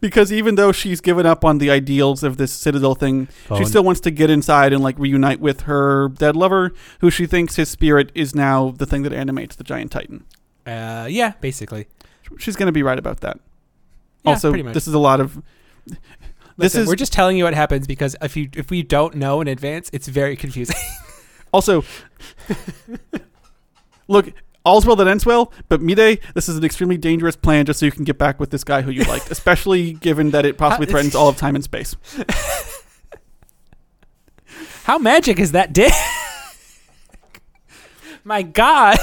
Because even though she's given up on the ideals of this citadel thing, she still wants to get inside and like reunite with her dead lover, who she thinks his spirit is now the thing that animates the giant titan. Uh, yeah, basically. She's going to be right about that. Yeah, also, pretty much. this is a lot of. This Listen, is we're just telling you what happens because if you if we don't know in advance, it's very confusing. also. look, all's well that ends well, but Mide, this is an extremely dangerous plan just so you can get back with this guy who you liked, especially given that it possibly threatens all of time and space. How magic is that dick? My God.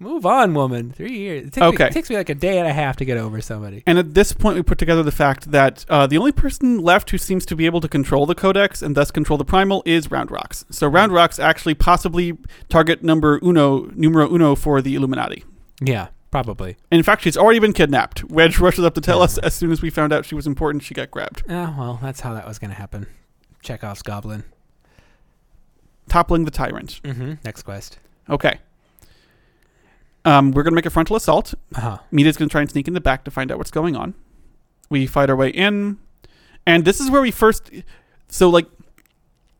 Move on, woman. Three years. It takes, Okay. me, it takes me like a day and a half to get over somebody. And at this point, we put together the fact that uh, the only person left who seems to be able to control the Codex and thus control the Primal is Roundrox. So Roundrox actually possibly target number uno, numero uno for the Illuminati. Yeah, probably. In fact, she's already been kidnapped. Wedge rushes up to tell us as soon as we found out she was important, she got grabbed, Oh, well, that's how that was going to happen. Chekhov's goblin. toppling the tyrant. Mm-hmm. Next quest. Okay. Um, we're gonna make a frontal assault. Uh-huh. Mide's gonna try and sneak in the back to find out what's going on. We fight our way in, and this is where we first. So like,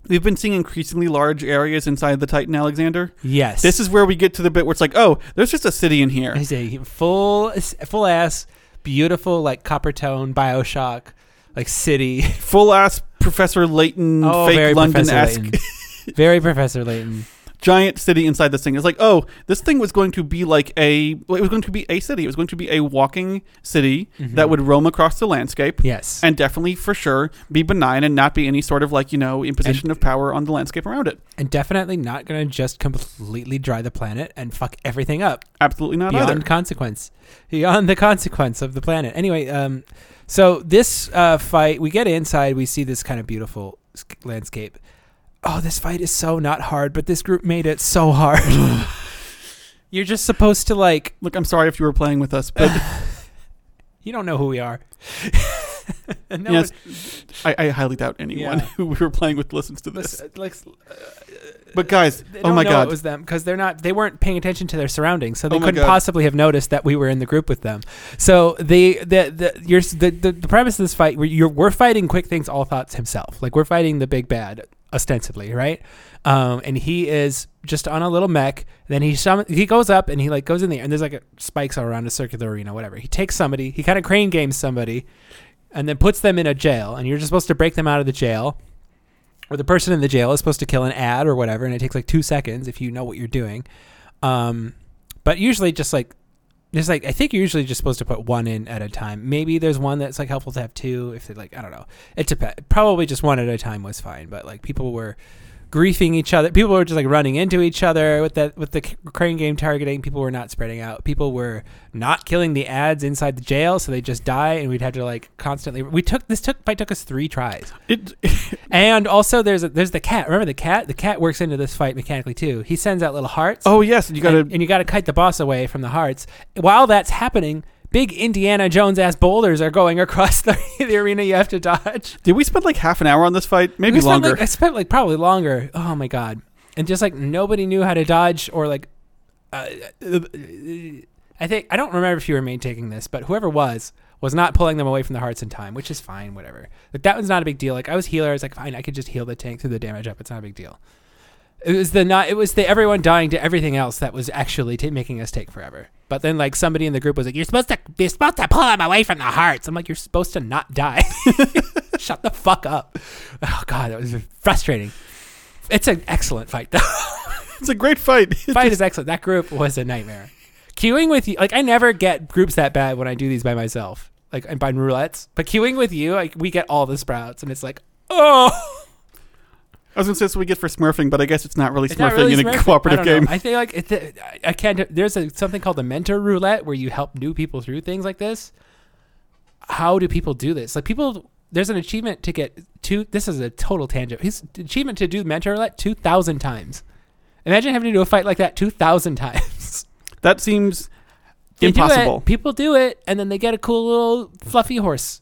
we've been seeing increasingly large areas inside the Titan Alexander. Yes. This is where we get to the bit where it's like, oh, there's just a city in here. is a full, full ass, beautiful, like copper tone Bioshock, like city. Full ass Professor Layton, Oh, fake London esque. Very Professor Layton. Giant city inside this thing. It's like, oh, this thing was going to be like a. well, It was going to be a city. It was going to be a walking city that would roam across the landscape. Yes. and definitely for sure be benign and not be any sort of like you know imposition of power on the landscape around it. and definitely not going to just completely dry the planet and fuck everything up Absolutely not beyond either. consequence, beyond the consequence of the planet. Anyway, um, so this uh, fight, we get inside, we see this kind of beautiful landscape. Oh, this fight is so not hard, but this group made it so hard. You're just supposed to like, Look, I'm sorry if you were playing with us, but you don't know who we are. No yes, I, I highly doubt anyone Yeah. who we were playing with listens to this. like, uh, But guys, they oh don't my know god, it was them because they're not they weren't paying attention to their surroundings so they Oh my couldn't God. possibly have noticed that we were in the group with them so the the the your the, the, the premise of this fight where you're we're fighting Quickthinx Allthoughts himself like we're fighting the big bad ostensibly right? Um and he is just on a little mech. Then he he goes up and he like goes in there and there's like spikes all around a circular arena whatever. He takes somebody he kind of crane games somebody and then puts them in a jail and you're just supposed to break them out of the jail. Or the person in the jail is supposed to kill an ad or whatever, and it takes like two seconds if you know what you're doing. Um, but usually, just like there's like I think you're usually just supposed to put one in at a time. Maybe there's one that's like helpful to have two if they like I don't know. It depends. Probably just one at a time was fine, but like people were griefing each other. People were just like running into each other with that with the crane game targeting. People were not spreading out. People were not killing the ads inside the jail, so they just die, and we'd have to like constantly. We took this took fight took us three tries. it, And also, there's a, there's the cat. Remember the cat? The cat works into this fight mechanically too. He sends out little hearts. oh yes, you gotta. and, and you got to kite the boss away from the hearts. While that's happening, big Indiana Jones ass boulders are going across the, the arena. You have to dodge. did we spend like half an hour on this fight? Maybe longer. Like, I spent like probably longer. Oh my god! And just like nobody knew how to dodge or like. Uh, I think I don't remember if you were main taking this, but whoever was was not pulling them away from the hearts in time, which is fine. Whatever. Like that was not a big deal. Like I was healer. I was like, fine, I could just heal the tank through the damage up. It's not a big deal. It was the not. It was the everyone dying to everything else that was actually ta making us take forever. But then like somebody in the group was like, "You're supposed to. You're supposed to pull them away from the hearts." I'm like, "You're supposed to not die. Shut the fuck up." Oh god, that was frustrating. It's an excellent fight though. it's a great fight. fight is excellent. That group was a nightmare. Queuing with you, like I never get groups that bad when I do these by myself, like and by roulettes. But queuing with you, like we get all the sprouts, and it's like, oh, I was gonna say that's what we get for smurfing, but I guess it's not really it's smurfing not really in a cooperative I game. I feel like it, I- I can't. There's a, something called the mentor roulette where you help new people through things like this. How do people do this? Like people, there's an achievement to get two. This is a total tangent. His achievement to do mentor roulette two thousand times. Imagine having to do a fight like that two thousand times. That seems They do it. impossible. People do it, and then they get a cool little fluffy horse.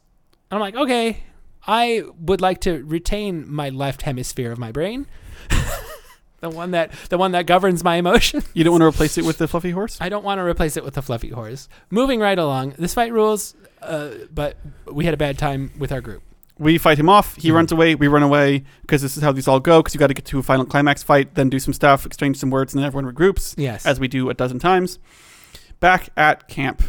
I'm like, okay, I would like to retain my left hemisphere of my brain, the one that the one that governs my emotion. You don't want to replace it with the fluffy horse? I don't want to replace it with the fluffy horse. Moving right along, this fight rules, uh, but we had a bad time with our group. We fight him off. He Mhm. runs away. We run away because this is how these all go. Because you got to get to a final climax fight, then do some stuff, exchange some words, and then everyone regroups, Yes. as we do a dozen times. Back at camp,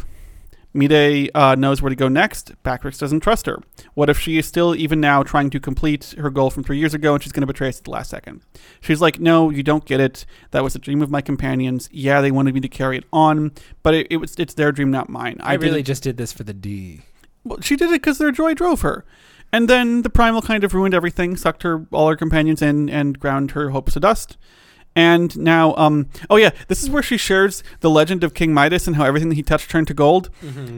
Mide uh, knows where to go next. Backrix doesn't trust her. What if she is still, even now, trying to complete her goal from three years ago and she's going to betray us at the last second? She's like, No, you don't get it. That was a dream of my companions. Yeah, they wanted me to carry it on, but it, it was it's their dream, not mine. I, did really just did this for the D. well, she did it because their joy drove her. And then the primal kind of ruined everything, sucked her all her companions in, and ground her hopes to dust. And now, um, oh yeah, this is where she shares the legend of King Midas and how everything that he touched turned to gold.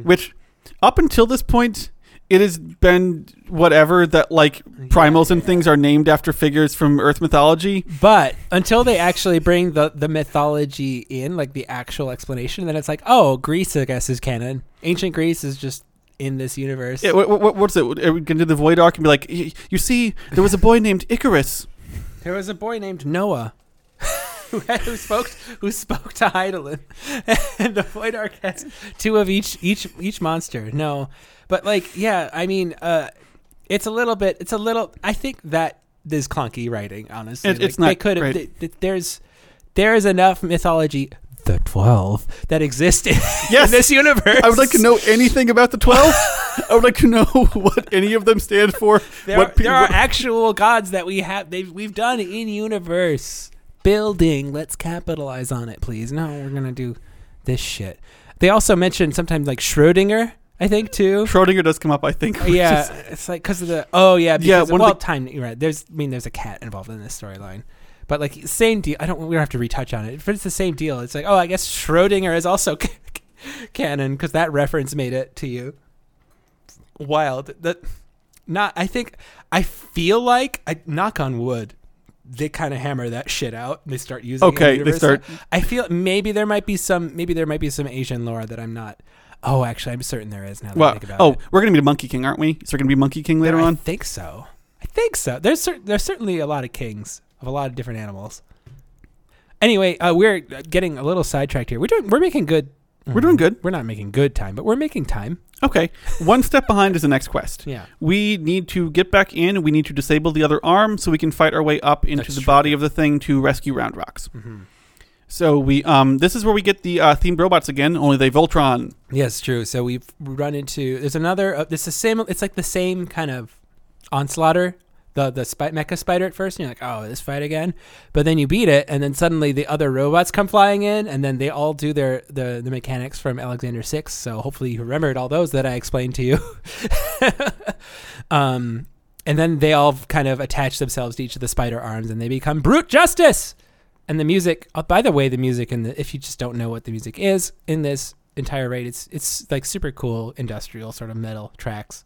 Which, up until this point, it has been whatever that like primals and things are named after figures from Earth mythology. But until they actually bring the, the mythology in, like the actual explanation, then it's like, oh, Greece, I guess, is canon. Ancient Greece is just in this universe. Yeah, what, what, what's it? Are we going to do the Void Ark and be like, "Y- you see, there was a boy named Icarus. There was a boy named Noah who, had, who spoke who spoke to Hydaelyn, and the Void Ark has two of each each each monster. No, but like yeah, I mean, uh, it's a little bit. It's a little. I think that is clunky writing. Honestly, It- it's Like, They not could have. great. th- there's there is enough mythology. The twelve that exist in, Yes. in this universe. I would like to know anything about the 12. I would like to know what any of them stand for. There, what are, there are actual gods that we have. They've, we've done in universe building. Let's capitalize on it, please. No, we're gonna do this shit. They also mentioned sometimes like Schrodinger. I think too. Schrodinger does come up, I think. yeah, is- it's like because of the oh yeah because Yeah, one of well the- time you're right. There's I mean there's a cat involved in this storyline, but like same deal. I don't we don't have to retouch on it, but it's the same deal. It's like oh I guess Schrodinger is also canon because that reference made it to you. Wild that not I think I feel like I knock on wood. They kind of hammer that shit out. They start using. it Okay, the they start- I feel maybe there might be some. Maybe there might be some Asian lore that I'm not. Oh, actually, I'm certain there is now. That I well, think about oh, it. we're going to meet a Monkey King, aren't we? Is there going to be Monkey King later I on? think so. I think so. There's cer- there's certainly a lot of kings of a lot of different animals. Anyway, uh, we're getting a little sidetracked here. We're doing we're making good. We're doing good. We're not making good time, but we're making time. Okay. One step behind is the next quest. Yeah. We need to get back in. We need to disable the other arm so we can fight our way up into That's the true. body of the thing to rescue Roundrox. Mm-hmm. So we um this is where we get the uh, themed robots again. Only they Voltron. Yes, true. So we've run into there's another. Uh, it's the same. It's like the same kind of onslaughter. The the mecha spider at first, and you're like, oh, this fight again. But then you beat it, and then suddenly the other robots come flying in, and then they all do their the the mechanics from Alexander Six. So hopefully you remembered all those that I explained to you. um, and then they all kind of attach themselves to each of the spider arms, and they become brute justice. And the music. Oh, by the way, the music the if you just don't know what the music is in this entire raid, it's it's like super cool industrial sort of metal tracks.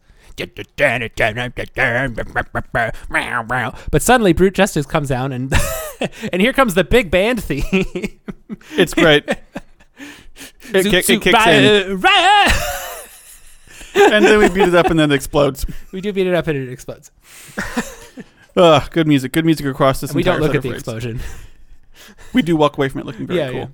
But suddenly, brute justice comes down, and and here comes the big band theme. It's great. it, kick, it kicks in, rah, rah. and then we beat it up, and then it explodes. We do beat it up, and it explodes. Ugh, good music. Good music across this And we don't look at the raids. explosion. We do walk away from it looking very Yeah, cool. yeah.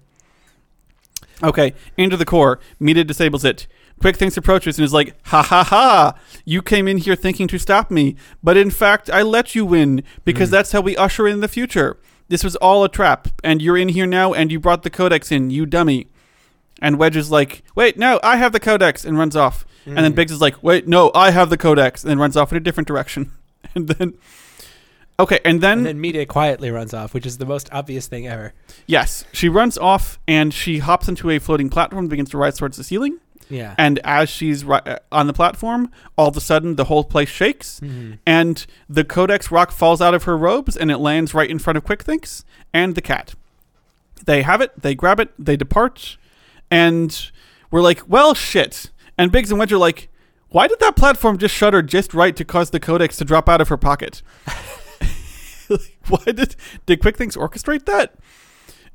Okay, into the core. Mide disables it. Quickthinx approaches and is like, Ha ha ha! You came in here thinking to stop me, but in fact, I let you win because Mm. that's how we usher in the future. This was all a trap, and you're in here now, and you brought the codex in, you dummy. And Wedge is like, Wait, no, I have the codex, and runs off. And then Mm. Biggs is like, Wait, no, I have the codex, and then runs off in a different direction. And then, okay, and then and then Mide quietly runs off, which is the most obvious thing ever. Yes, she runs off and she hops into a floating platform and begins to rise towards the ceiling. Yeah. And as she's ri- uh, on the platform, all of a sudden the whole place shakes Mhm. and the Codex rock falls out of her robes and it lands right in front of Quickthinx and the cat. They have it, they grab it, they depart, and we're like, well, shit. And Biggs and Wedge are like, why did that platform just shudder just right to cause the Codex to drop out of her pocket? Like, why did did Quickthinx orchestrate that?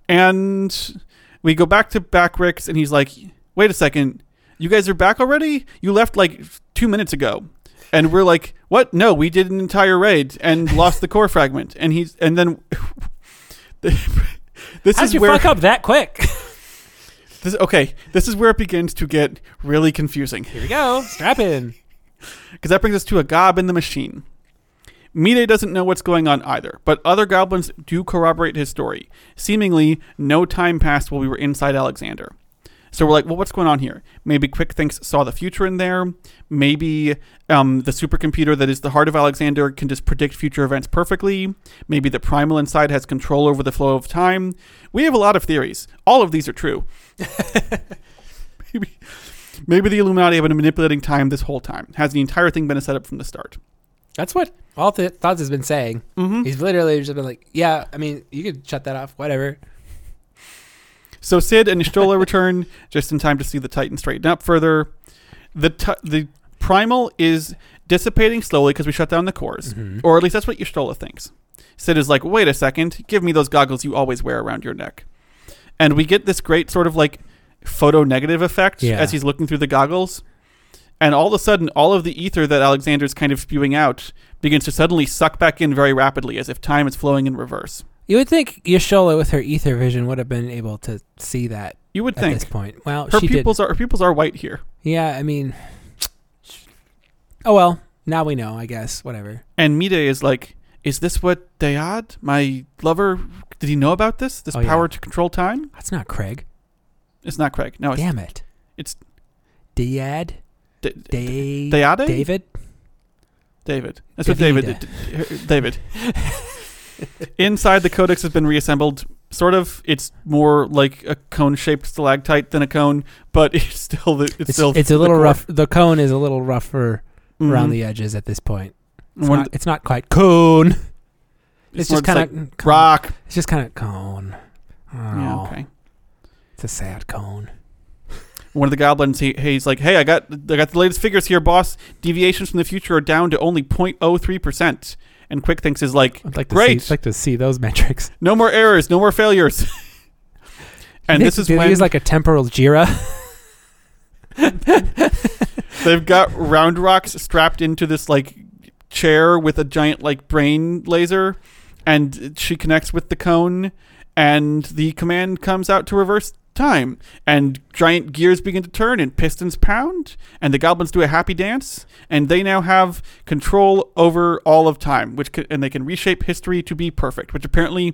And we go back to Backrix, and he's like, "Wait a second, you guys are back already? You left like two minutes ago." And we're like, "What? No, we did an entire raid and lost the core fragment." And he's and then this How'd is you where fuck up that quick? this okay. This is where it begins to get really confusing. Here we go. Strap in. Because that brings us to a gob in the machine. Mide doesn't know what's going on either, but other goblins do corroborate his story. Seemingly, no time passed while we were inside Alexander. So we're like, well, what's going on here? Maybe Quickthinx saw the future in there. Maybe um, the supercomputer that is the heart of Alexander can just predict future events perfectly. Maybe the primal inside has control over the flow of time. We have a lot of theories. All of these are true. maybe, maybe the Illuminati have been manipulating time this whole time. Has the entire thing been a setup from the start? That's what all th- thoughts has been saying. Mm-hmm. He's literally just been like, yeah, I mean, you could shut that off, whatever. So Cid and Y'shtola return just in time to see the Titan straighten up further. The ti the primal is dissipating slowly because we shut down the cores, Mhm. or at least that's what Y'shtola thinks. Cid is like, "Wait a second, give me those goggles you always wear around your neck," and we get this great sort of like photo negative effect Yeah. as he's looking through the goggles. And all of a sudden, all of the ether that Alexander's kind of spewing out begins to suddenly suck back in very rapidly, as if time is flowing in reverse. You would think Y'shtola with her ether vision would have been able to see that You would at think this point. Well, her pupils are her pupils are white here. Yeah, I mean, oh well. Now we know, I guess. Whatever. And Mide is like, is this what Dayad, my lover, did he know about this? This Oh, yeah. power to control time? That's not Craig. It's not Craig. No, it's Damn it. it's- Diad. D- Dave. Dayade? David. David. That's what David Davida. did. her- David. Inside, the codex has been reassembled. Sort of. It's more like a cone-shaped stalactite than a cone, but it's still the, it's, It's, still it's a little core. rough. The cone is a little rougher around Mhm. the edges at this point. It's, not, of it's not quite cone. It's, It's just kind of rock. It's just kind of cone. Oh, Yeah. Okay. It's a sad cone. One of the goblins he, he's like hey i got i got the latest figures here boss deviations from the future are down to only 0.03% and Quickthinx is like I'd like to Great. see. I'd like to see those metrics. no more errors no more failures and this is when use like a temporal Jira. they've got Roundrox strapped into this like chair with a giant like brain laser and she connects with the cone and the command comes out to reverse time and giant gears begin to turn and pistons pound and the goblins do a happy dance and they now have control over all of time which can, and they can reshape history to be perfect which apparently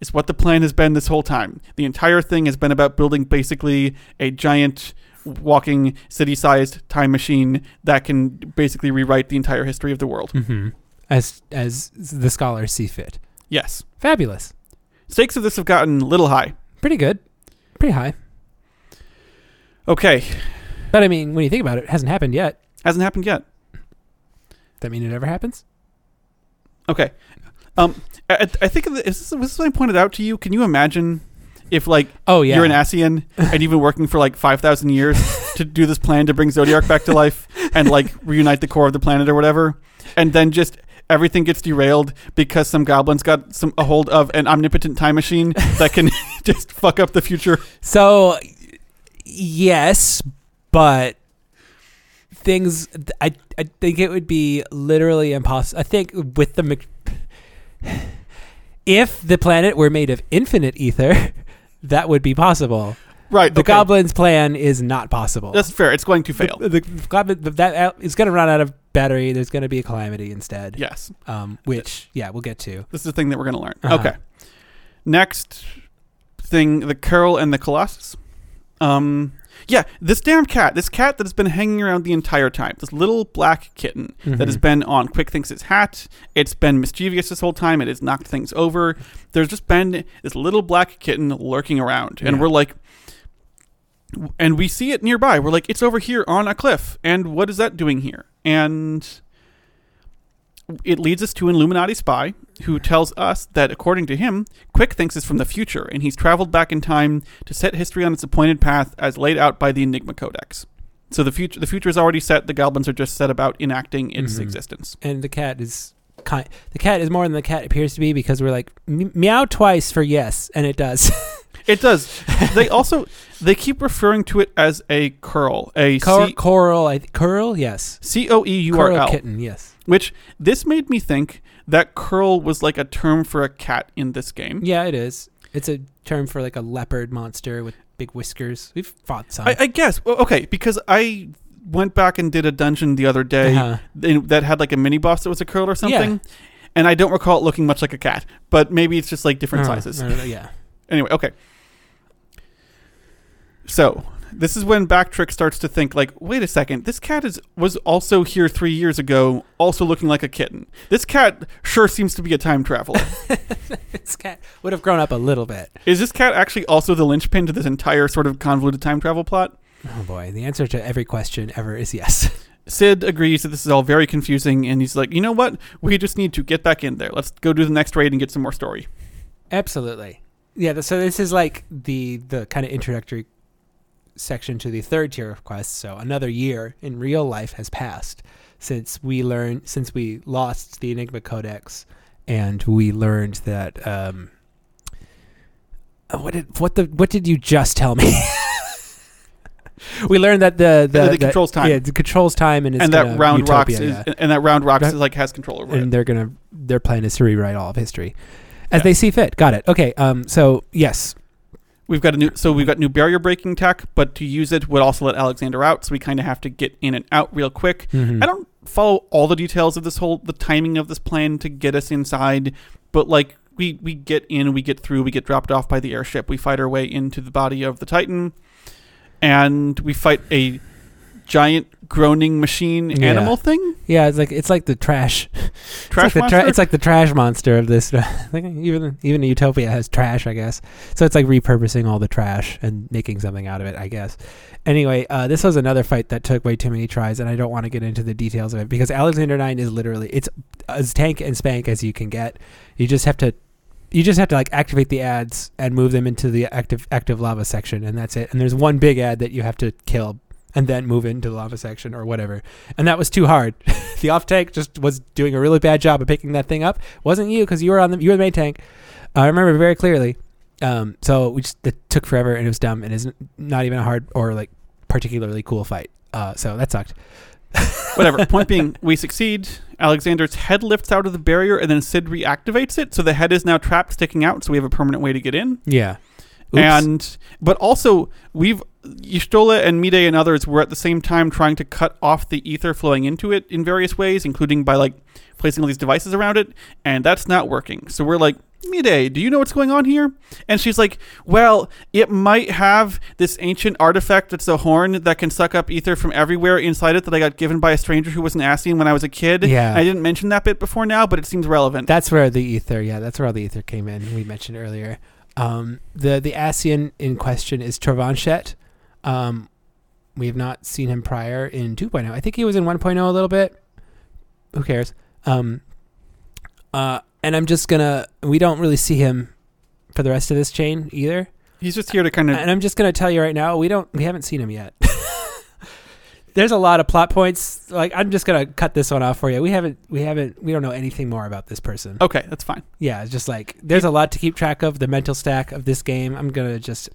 is what the plan has been this whole time the entire thing has been about building basically a giant walking city-sized time machine that can basically rewrite the entire history of the world mm-hmm. As as the scholars see fit. yes Fabulous. stakes of this have gotten a little high Pretty good. Pretty high. okay But I mean, when you think about it, it hasn't happened yet. hasn't happened yet Does that mean it ever happens? Okay. Um, I, I think this is, this is what I pointed out to you. Can you imagine if, like, Oh yeah. you're an Ascian and you've been working for like five thousand years to do this plan to bring Zodiark back to life and like reunite the core of the planet or whatever, and then just everything gets derailed because some goblins got some a hold of an omnipotent time machine that can just fuck up the future. So yes, but things I I think it would be literally impossible. I think with the if the planet were made of infinite ether, that would be possible. Right. The okay. goblin's plan is not possible. That's fair. It's going to fail. The, the goblin that out- is going to run out of battery. There's going to be a calamity instead. yes. Um, which yeah, we'll get to. This is the thing that we're going to learn. Uh-huh. Okay. Next thing, the Coeurl and the Colossus. Um, yeah, this damn cat, this cat that has been hanging around the entire time, this little black kitten that has Mhm. been on Quickthinx' hat. It's been mischievous this whole time. It has knocked things over. There's just been this little black kitten lurking around, and Yeah. we're like, and we see it nearby. We're like, it's over here on a cliff, and what is that doing here? And it leads us to an Illuminati spy who tells us that, according to him, Quickthinx is from the future, and he's traveled back in time to set history on its appointed path as laid out by the Enigma Codex. So the future, the future is already set. The goblins are just set about enacting its Mhm. existence. and the cat is kind. The cat is more than the cat appears to be because we're like meow twice for yes, and it does. It does. they also they keep referring to it as a curl, a Cor- C- coral, I th- curl, yes. C O E U R Coeurl kitten, yes. Which this made me think that curl was like a term for a cat in this game. Yeah, it is. It's a term for like a leopard monster with big whiskers. We've fought some. I, I guess. Well, okay, because I went back and did a dungeon the other day Uh-huh. that had like a mini boss that was a curl or something. And I don't recall it looking much like a cat, but maybe it's just like different Uh, sizes. uh, yeah. Anyway, okay. So this is when Backtrick starts to think like, wait a second, this cat is was also here three years ago, also looking like a kitten. This cat sure seems to be a time traveler. this cat would have grown up a little bit. is this cat actually also the linchpin to this entire sort of convoluted time travel plot? Oh boy, the answer to every question ever is yes. Cid agrees that this is all very confusing, and he's like, you know what? We just need to get back in there. Let's go do the next raid and get some more story. Absolutely. Yeah, so this is like the the kind of introductory section to the third tier of quests. So another year in real life has passed since we learned since we lost the Enigma Codex and we learned that um uh, what did what the what did you just tell me? we learned that the the, that it controls time. Yeah, it controls time and it's and that round Utopia, rocks is, yeah. and that Roundrox is like has control over and it. they're gonna their plan is to rewrite all of history as Yeah. they see fit. Got it. Okay. Um. So yes. We've got a new, so we've got new barrier breaking tech, but to use it would also let Alexander out. So we kind of have to get in and out real quick. Mhm. I don't follow all the details of this whole the timing of this plan to get us inside, but like we we get in, we get through, we get dropped off by the airship, we fight our way into the body of the Titan, and we fight a giant groaning machine Yeah. animal thing. Yeah, it's like it's like the trash. Trash it's like the monster. it's like the trash monster of this. like even even Utopia has trash, I guess. So it's like repurposing all the trash and making something out of it, I guess. Anyway, uh, this was another fight that took way too many tries, and I don't want to get into the details of it because Alexander Nine is literally it's as tank and spank as you can get. You just have to. You just have to like activate the ads and move them into the active active lava section, and that's it. And there's one big ad that you have to kill, and then move into the lava section or whatever. And that was too hard. the off tank just was doing a really bad job of picking that thing up. Wasn't you because you were on the you were the main tank. I remember very clearly. Um, so we just it took forever and it was dumb and is not even a hard or like particularly cool fight. Uh, so that sucked. Whatever. Point being, we succeed. Alexander's head lifts out of the barrier, and then Cid reactivates it, so the head is now trapped, sticking out. So we have a permanent way to get in. Yeah. Oops. And but also we've Y'shtola and Mide and others were at the same time trying to cut off the ether flowing into it in various ways, including by like placing all these devices around it, and that's not working. So we're like, Mide, do you know what's going on here? And she's like, Well, it might have this ancient artifact that's a horn that can suck up ether from everywhere inside it that I got given by a stranger who was an Ascian when I was a kid. Yeah. I didn't mention that bit before now, but it seems relevant. That's where the ether, yeah, that's where all the ether came in. We mentioned earlier. Um, the the Ascian in question is Travanchet. Um, we have not seen him prior in 2.0. I think he was in 1.0 a little bit. Who cares? Um, uh, and I'm just gonna. We don't really see him for the rest of this chain either. He's just here to kind of And I'm just gonna tell you right now, we don't. We haven't seen him yet. There's a lot of plot points. Like I'm just gonna cut this one off for you. We haven't. We haven't. We don't know anything more about this person Okay, that's fine. yeah, it's just like there's a lot to keep track of. The mental stack of this game. I'm gonna just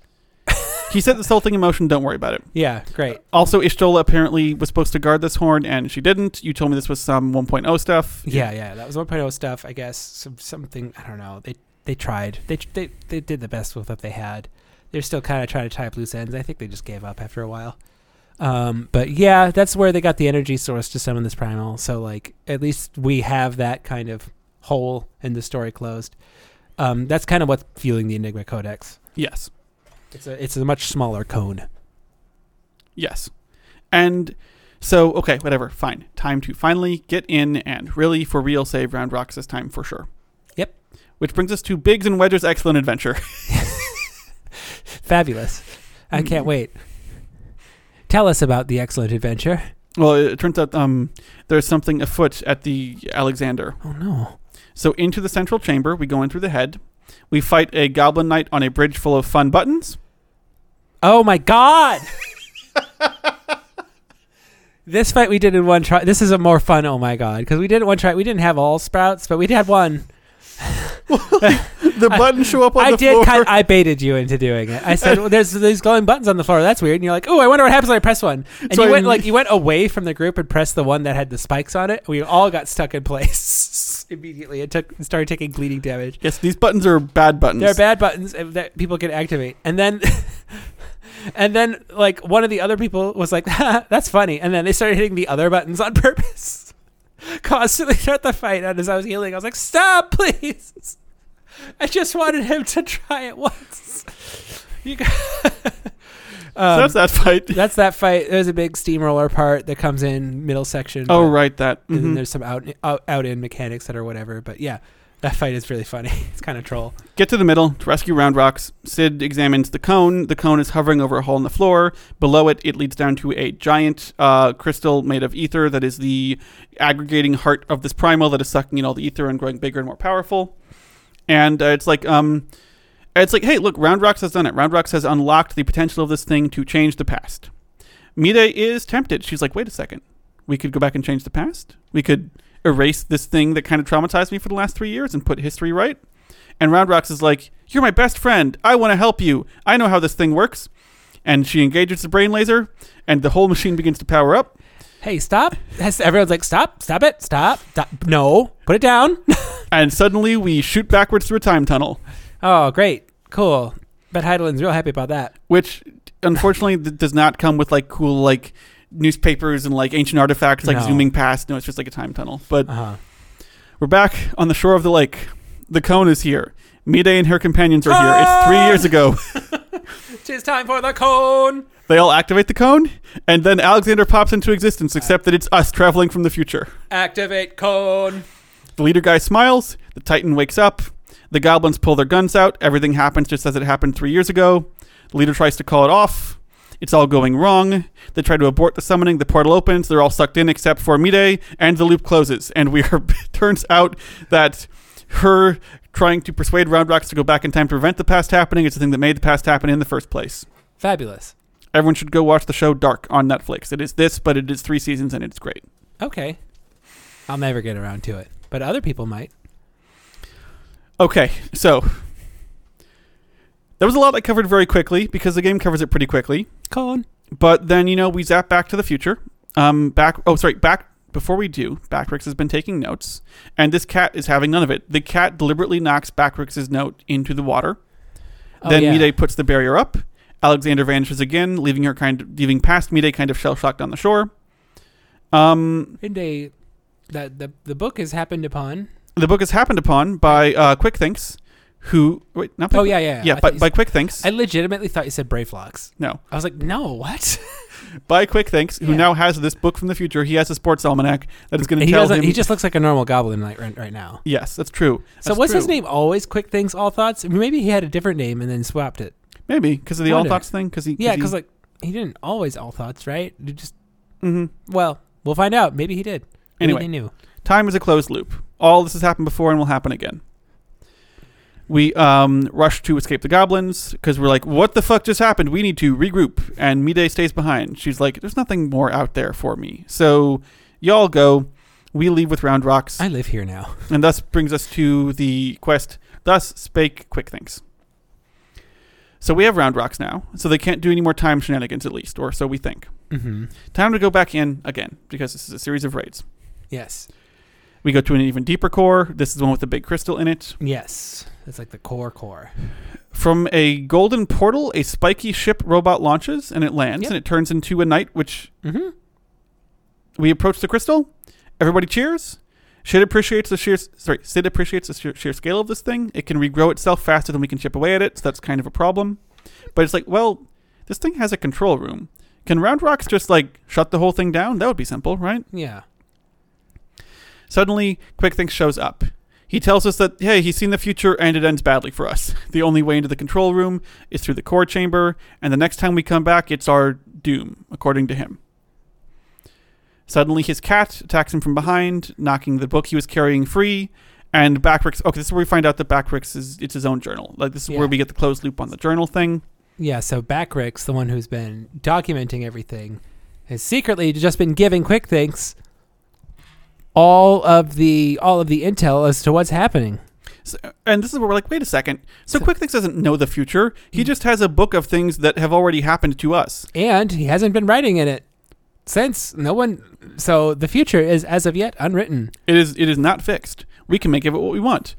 He set this whole thing in motion, don't worry about it. yeah, great. Also, Y'shtola apparently was supposed to guard this horn, and she didn't. You told me this was some 1.0 stuff. Yeah, yeah, that was 1.0 stuff. I guess some something. I don't know. They they tried. They they they did the best with what they had. They're still kind of trying to tie up loose ends. I think they just gave up after a while. Um, but yeah, that's where they got the energy source to summon this primal. So like, at least we have that kind of hole in the story closed. Um, that's kind of what's fueling the Enigma Codex. Yes. It's a it's a much smaller cone. Yes. And so, okay, whatever, fine. Time to finally get in and really, for real, save Roundrox this time for sure. Yep. Which brings us to Biggs and Wedger's excellent adventure. Fabulous. I can't wait. Tell us about the excellent adventure. well, it turns out um, there's something afoot at the Alexander. Oh no. So, into the central chamber, we go in through the head. We fight a goblin knight on a bridge full of fun buttons. Oh my god. this fight we did in one try. This is a more fun. Oh my god, because we did it one try. We didn't have all sprouts, but we had one. The buttons show up on I the did. floor. Kind I baited you into doing it. I said, well, "There's these glowing buttons on the floor. That's weird." And you're like, "Oh, I wonder what happens when I press one." And So you I- went like you went away from the group and pressed the one that had the spikes on it. We all got stuck in place immediately. It took started taking bleeding damage. yes, these buttons are bad buttons. They're bad buttons uh, that people can activate. And then and then like one of the other people was like, "That's funny." And then they started hitting the other buttons on purpose. Constantly throughout the fight and as I was healing, I was like, "Stop, please." I just wanted him to try it once. You Um, so that's that fight. that's that fight. There's a big steamroller part that comes in middle section. oh, right, that. And then mhm. there's some out, out out in mechanics that are whatever. But yeah, that fight is really funny. it's kind of troll. Get to the middle to rescue Round Rocks. Cid examines the cone. The cone is hovering over a hole in the floor. Below it, it leads down to a giant uh, crystal made of ether that is the aggregating heart of this primal that is sucking in all the ether and growing bigger and more powerful. And uh, it's like, um, it's like, hey, look, Roundrox has done it. Roundrox has unlocked the potential of this thing to change the past. Mide is tempted. She's like, wait a second. We could go back and change the past. We could erase this thing that kind of traumatized me for the last three years and put history right. And Roundrox is like, You're my best friend. I want to help you. I know how this thing works. And she engages the brain laser, and the whole machine begins to power up. Hey, stop! Everyone's like, stop, stop it, stop, stop. No, put it down. And suddenly we shoot backwards through a time tunnel, oh, great, cool. Bet Hydaelyn's real happy about that. which unfortunately th- does not come with like cool, like newspapers and like ancient artifacts, like No. zooming past. No, it's just like a time tunnel. But Uh huh. we're back on the shore of the lake. The cone is here. Mide and her companions are here. It's three years ago. It's time for the cone. They all activate the cone, and then Alexander pops into existence, except that it's us traveling from the future. Activate cone. The leader guy smiles. The Titan wakes up. The goblins pull their guns out. Everything happens just as it happened three years ago. The leader tries to call it off. It's all going wrong. They try to abort the summoning. The portal opens. They're all sucked in except for Mide, and the loop closes. And we are. turns out that her trying to persuade Roundrox to go back in time to prevent the past happening is the thing that made the past happen in the first place. Fabulous. Everyone should go watch the show Dark on Netflix. It is this, but it is three seasons and it's great. Okay. I'll never get around to it, but other people might. Okay, so there was a lot I covered very quickly because the game covers it pretty quickly. Cone. But then you know we zap back to the future. Um, back. Oh, sorry. Back before we do, Backrix has been taking notes, and this cat is having none of it. The cat deliberately knocks Backrix's note into the water. Oh, then yeah. Mide puts the barrier up. Alexander vanishes again, leaving her kind of leaving past Mide kind of shell shocked on the shore. Um, And they, that the the book has happened upon. The book is happened upon by uh, Quickthinx, who wait not Oh yeah, yeah. yeah I by, by Quickthinx I legitimately thought you said Brayflox. no I was like, no, what? by Quickthinx who Yeah. now has this book from the future. He has a sports almanac that is going to he tell doesn't. him. He just looks like a normal goblin like right, right now. yes, that's true. So That's was his true. name always Quickthinx Allthoughts? Maybe he had a different name and then swapped it. Maybe because of the all wonder. thoughts thing. Because he Yeah, because like he didn't always Allthoughts, right? You just hmm well, we'll find out. Maybe he did. Maybe Anyway. he knew. time is a closed loop. All this has happened before and will happen again. We um, rush to escape the goblins because we're like, "What the fuck just happened? We need to regroup." And Mide stays behind. She's like, "There's nothing more out there for me." So y'all go. We leave with Roundrox, I live here now. and thus brings us to the quest. Thus spake Quickthinx. So we have Roundrox now, so they can't do any more time shenanigans at least, or so we think. Mm-hmm. Time to go back in again because this is a series of raids. Yes. We go to an even deeper core. This is the one with the big crystal in it. Yes. It's like the core core. From a golden portal, a spiky ship robot launches and it lands Yep. and it turns into a knight, which Mm-hmm. we approach the crystal. Everybody cheers. Cid appreciates the sheer sorry, Cid appreciates the sheer, sheer scale of this thing. It can regrow itself faster than we can chip away at it, so that's kind of a problem. But it's like, well, this thing has a control room. Can Roundrox just like shut the whole thing down? That would be simple, right? Yeah. Suddenly, Quickthinx shows up. He tells us that, hey, he's seen the future and it ends badly for us. The only way into the control room is through the core chamber, and the next time we come back, it's our doom, according to him. Suddenly, his cat attacks him from behind, knocking the book he was carrying free. And Backrix. Okay, this is where we find out that Backrix is it's his own journal. Like this is Yeah. where we get the closed loop on the journal thing. Yeah. So Backrix, the one who's been documenting everything, has secretly just been giving Quickthinx all of the all of the intel as to what's happening. So, and this is where we're like, wait a second. So, So- Quickthinx doesn't know the future. He Mm. just has a book of things that have already happened to us. And he hasn't been writing in it since no one. So the future is as of yet unwritten. It is it is not fixed. We can make of it what we want.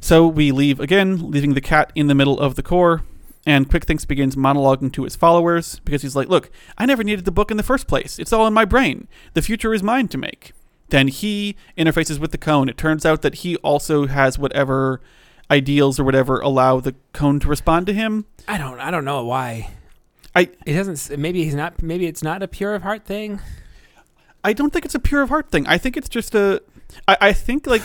So we leave again, leaving the cat in the middle of the core, and Quickthinx begins monologuing to his followers because he's like, "Look, I never needed the book in the first place. It's all in my brain. The future is mine to make." Then he interfaces with the cone. It turns out that he also has whatever ideals or whatever allow the cone to respond to him. I don't. I don't know why. I- it doesn't. Maybe he's not. Maybe it's not a pure of heart thing. I don't think it's a pure of heart thing. I think it's just a. I, I think like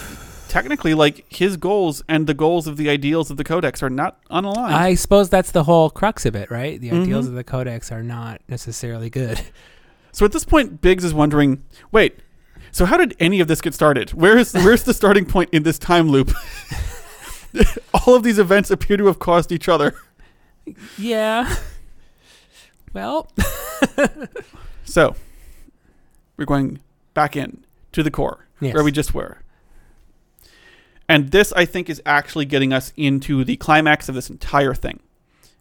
technically like his goals and the goals of the ideals of the codex are not unaligned. I suppose that's the whole crux of it, right? The ideals mm-hmm. of the codex are not necessarily good. so at this point, Biggs is wondering, wait. So how did any of this get started? Where is where's the starting point in this time loop? All of these events appear to have caused each other. Yeah. Well, So we're going back in to the core yes. where we just were. And this, I think, is actually getting us into the climax of this entire thing.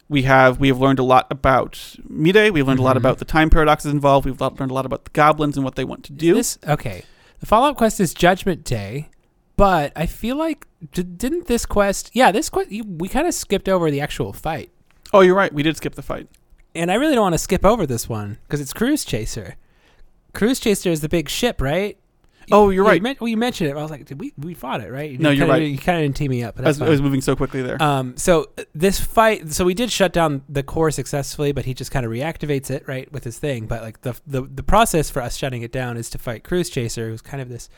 We have we have learned a lot about Mide. We've learned a lot Mhm. about the time paradoxes involved. We've learned a lot about the goblins and what they want to do. This okay. The follow up quest is Judgment Day, but I feel like d- didn't this quest? Yeah, this quest we kind of skipped over the actual fight, oh, you're right. We did skip the fight. and I really don't want to skip over this one because it's Cruise Chaser. Cruise Chaser is the big ship, right? Oh, you're Yeah, right. You, men- well, you mentioned it. I was like, did we we fought it, right? You No, you're kinda- right. You kind of didn't tee me up. But I was, I was moving so quickly there. Um, so uh, this fight, so we did shut down the core successfully, but he just kind of reactivates it right with his thing. But like the, the the process for us shutting it down is to fight Cruise Chaser, who's kind of this,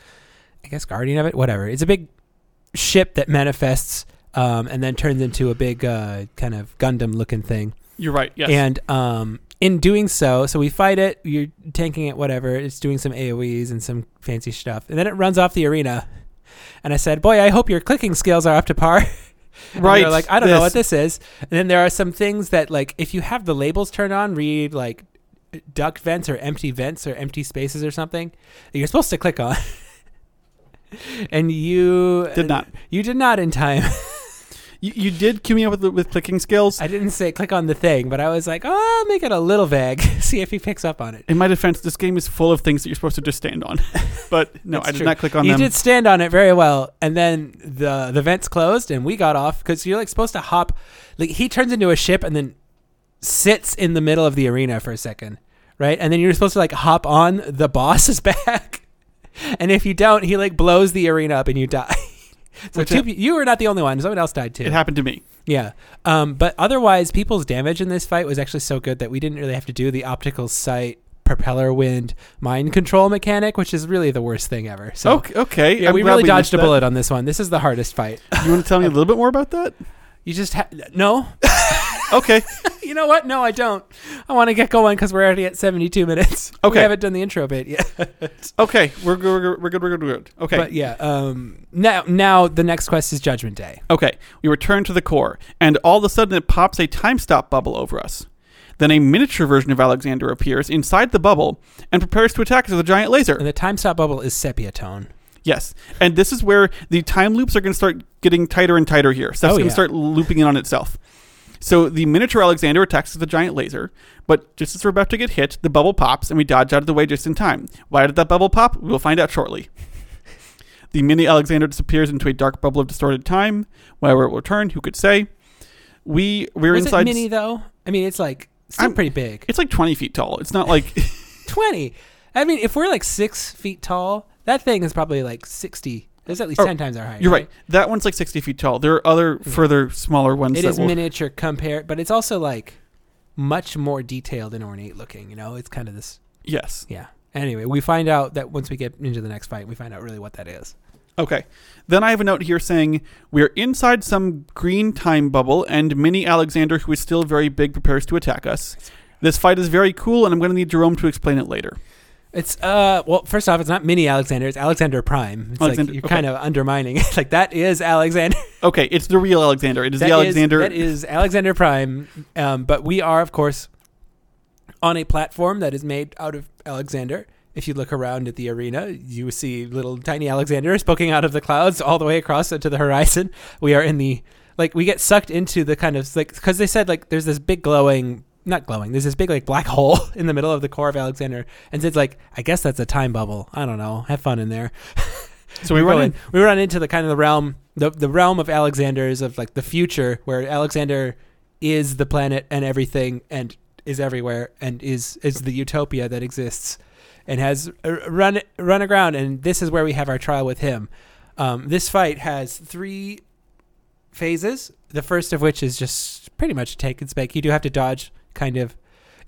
I guess, guardian of it. Whatever. It's a big ship that manifests, um, and then turns into a big uh, kind of Gundam looking thing. you're right. Yes. And um, in doing so, so we fight it. You're tanking it, whatever. It's doing some AOE's and some fancy stuff, and then it runs off the arena. And I said, "Boy, I hope your clicking skills are up to par." Right. they're like, I don't know what this is. And then there are some things that, like, if you have the labels turned on, read like duck vents or empty vents or empty spaces or something, that you're supposed to click on. and you Did not. You did not in time. You, you did cue me up with, with clicking skills. I didn't say click on the thing, but I was like, oh, I'll make it a little vague. See if he picks up on it. In my defense, this game is full of things that you're supposed to just stand on. But no, I did true. not click on you them. did stand on it very well, and then the the vents closed, and we got off because you're like supposed to hop. Like he turns into a ship and then sits in the middle of the arena for a second, right? And then you're supposed to like hop on the boss's back, and if you don't, he like blows the arena up and you die. So two, pe- you were not the only one; someone else died too. It happened to me. Yeah. Um, but otherwise, people's damage in this fight was actually so good that we didn't really have to do the optical sight, propeller wind, mind control mechanic, which is really the worst thing ever. So, okay, okay. yeah, we really dodged a that. bullet on this one. This is the hardest fight. You want to tell me a little bit more about that? You just ha- no. Okay. you know what? No, I don't. I want to get going because we're already at 72 minutes. We Okay. haven't done the intro bit yet. Okay. We're good. We're good. We're good. We're good. We're good. Okay. But yeah. Um. Now, now the next quest is Judgment Day. Okay, we return to the core, and all of a sudden it pops a time stop bubble over us. Then a miniature version of Alexander appears inside the bubble and prepares to attack us with a giant laser. And the time stop bubble is sepia tone. Yes, and this is where the time loops are going to start getting tighter and tighter here. Stuff's Oh, going yeah. to start looping in on itself. So the miniature Alexander attacks with a giant laser, but just as we're about to get hit, the bubble pops and we dodge out of the way just in time. Why did that bubble pop? We'll find out shortly. the mini Alexander disappears into a dark bubble of distorted time. Where it will return, who could say? We we're Was inside. it mini though? I mean, it's like still I'm- pretty big. It's like twenty feet tall. It's not like 20. I mean, if we're like six feet tall, that thing is probably like 60. It's at least Oh, 10 times our height. you're right. That one's like sixty feet tall. There are other further smaller ones. It is will, miniature compared, but it's also like much more detailed and ornate looking. You know, it's kind of this. Yes. Yeah. Anyway, we find out that once we get into the next fight, we find out really what that is. Okay. Then I have a note here saying we're inside some green time bubble, and Mini Alexander, who is still very big, prepares to attack us. This fight is very cool, and I'm going to need Jerome to explain it later. It's uh well, first off, it's not mini Alexander, it's Alexander Prime. It's Alexander- like you're okay. kind of undermining it. like that is Alexander. Okay, it's the real Alexander. It is That the Alexander. that is Alexander Prime. Um, but we are, of course, on a platform that is made out of Alexander. If you look around at the arena, you see little tiny Alexanders poking out of the clouds all the way across to the horizon. We are in the like we get sucked into the kind of like because they said like there's this big glowing. Not glowing. There's this big like black hole in the middle of the core of Alexander, and it's like I guess that's a time bubble. I don't know. Have fun in there. so we we run in. we run into the kind of the realm the the realm of Alexander's of like the future where Alexander is the planet and everything and is everywhere and is is the utopia that exists and has uh, run run aground and this is where we have our trial with him. Um, this fight has three phases. The first of which is just pretty much take and spake. You do have to dodge kind of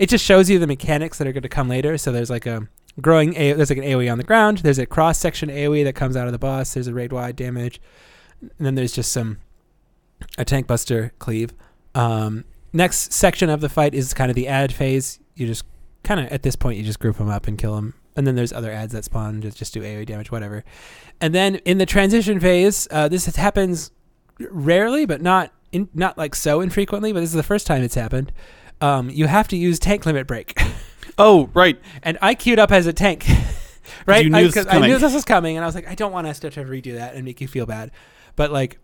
it just shows you the mechanics that are going to come later. So there's like a growing a- there's like an AOE on the ground. There's a cross section AOE that comes out of the boss. There's a raid wide damage, and then there's just some a tank buster cleave. Um, next section of the fight is kind of the ad phase. You just kind of at this point you just group them up and kill them, and then there's other ads that spawn just just do AOE damage, whatever. And then in the transition phase, uh, this happens rarely, but not in, not like so infrequently. But this is the first time it's happened. Um, you have to use tank limit break, Oh, right. and I queued up as a tank. Right, You knew I, this I knew this was coming, and I was like, I don't want us to have to redo that and make you feel bad. But like,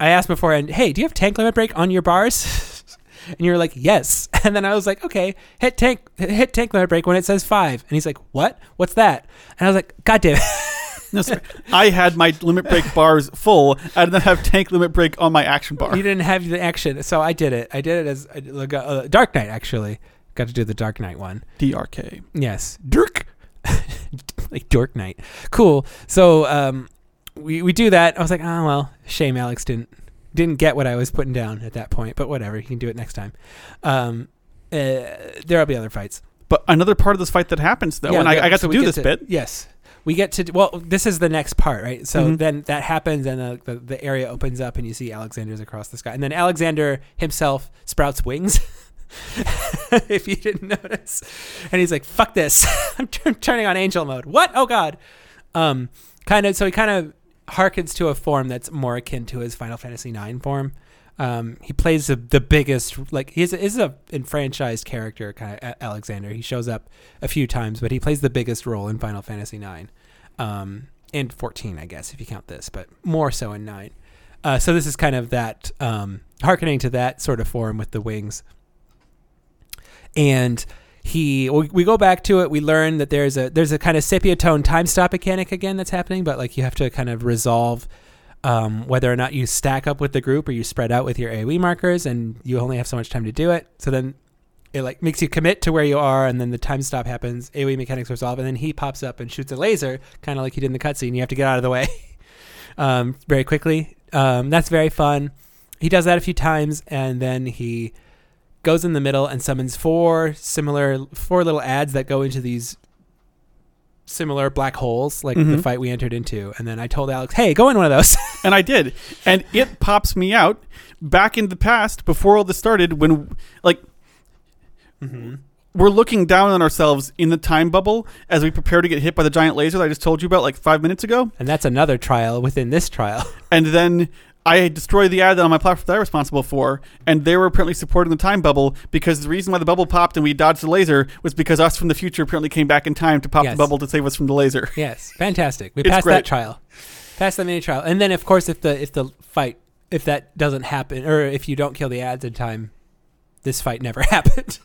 I asked beforehand, hey, do you have tank limit break on your bars? and you were like, yes. And then I was like, okay, hit tank, hit tank limit break when it says five. And he's like, what? What's that? And I was like, God damn it. No, sorry. I had my limit break bars full. I did not have tank limit break on my action bar. you didn't have the action, so I did it. I did it as uh, uh, Dark Knight actually. Got to do the Dark Knight one. DRK. Yes, Dirk, like Dork Knight. Cool. So um, we we do that. I was like, oh well, shame Alex didn't didn't get what I was putting down at that point. But whatever, he can do it next time. Um, uh, there'll be other fights. But another part of this fight that happens though, Yeah, and I, I got so to do get this to- bit. Yes. We get to well. This is the next part, right? So Mhm. then that happens, and the, the the area opens up, and you see Alexander's across the sky, and then Alexander himself sprouts wings. if you didn't notice, and he's like, "Fuck this! I'm turn turning on angel mode." What? Oh God! Um, kind of. So he kind of harkens to a form that's more akin to his Final Fantasy IX form. Um, he plays the, the biggest, like he's a, he's a enfranchised character, kind of Alexander. He shows up a few times, but he plays the biggest role in Final Fantasy IX, um, and 14, I guess, if you count this, but more so in nine. Uh, so this is kind of that um, harkening to that sort of form with the wings. And he, we, we go back to it. We learn that there's a there's a kind of sepia tone time stop mechanic again that's happening, but like you have to kind of resolve um, whether or not you stack up with the group or you spread out with your AOE markers, and you only have so much time to do it. So then it like makes you commit to where you are, and then the time stop happens. AOE mechanics resolve, and then he pops up and shoots a laser, kind of like he did in the cutscene. You have to get out of the way um, very quickly. Um, that's very fun. He does that a few times, and then he goes in the middle and summons four similar four little ads that go into these similar black holes like the Mhm. fight we entered into and then i told alex hey go in one of those And I did. And it pops me out back in the past before all this started when like we're looking down on ourselves in the time bubble as we prepare to get hit by the giant laser that I just told you about like five minutes ago. and that's another trial within this trial And then I destroyed the ad that on my platform that I'm responsible for, and they were apparently supporting the time bubble because the reason why the bubble popped and we dodged the laser was because us from the future apparently came back in time to pop Yes. the bubble to save us from the laser. yes fantastic we It's passed great. that trial passed the mini trial and then of course if the if the fight if that doesn't happen or if you don't kill the ads in time this fight never happened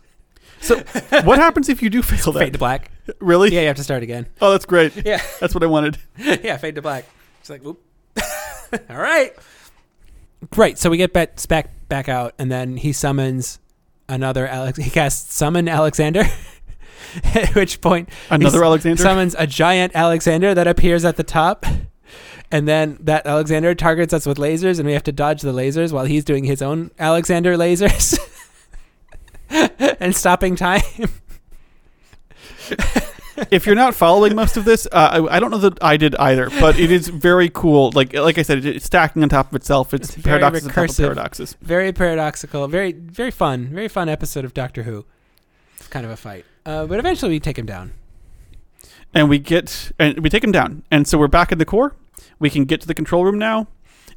So what happens if you do fail fade that? to black Really? yeah you have to start again Oh, that's great. yeah That's what I wanted. yeah, fade to black. It's like, whoop. All right. Great. So we get back back back out, and then he summons another Alex. He casts summon Alexander. At which point, Another he Alexander. summons a giant Alexander that appears at the top. And then that Alexander targets us with lasers, and we have to dodge the lasers while he's doing his own Alexander lasers and stopping time. if you're not following most of this, uh, I, I don't know that I did either, but it is very cool. Like like I said, it- it's stacking on top of itself. It's, It's paradoxes on top of recursive. paradoxes. very paradoxical, very very fun, very fun episode of Doctor Who. It's kind of a fight, uh, but eventually we take him down. And we get and we take him down, and so we're back in the core. We can get to the control room now,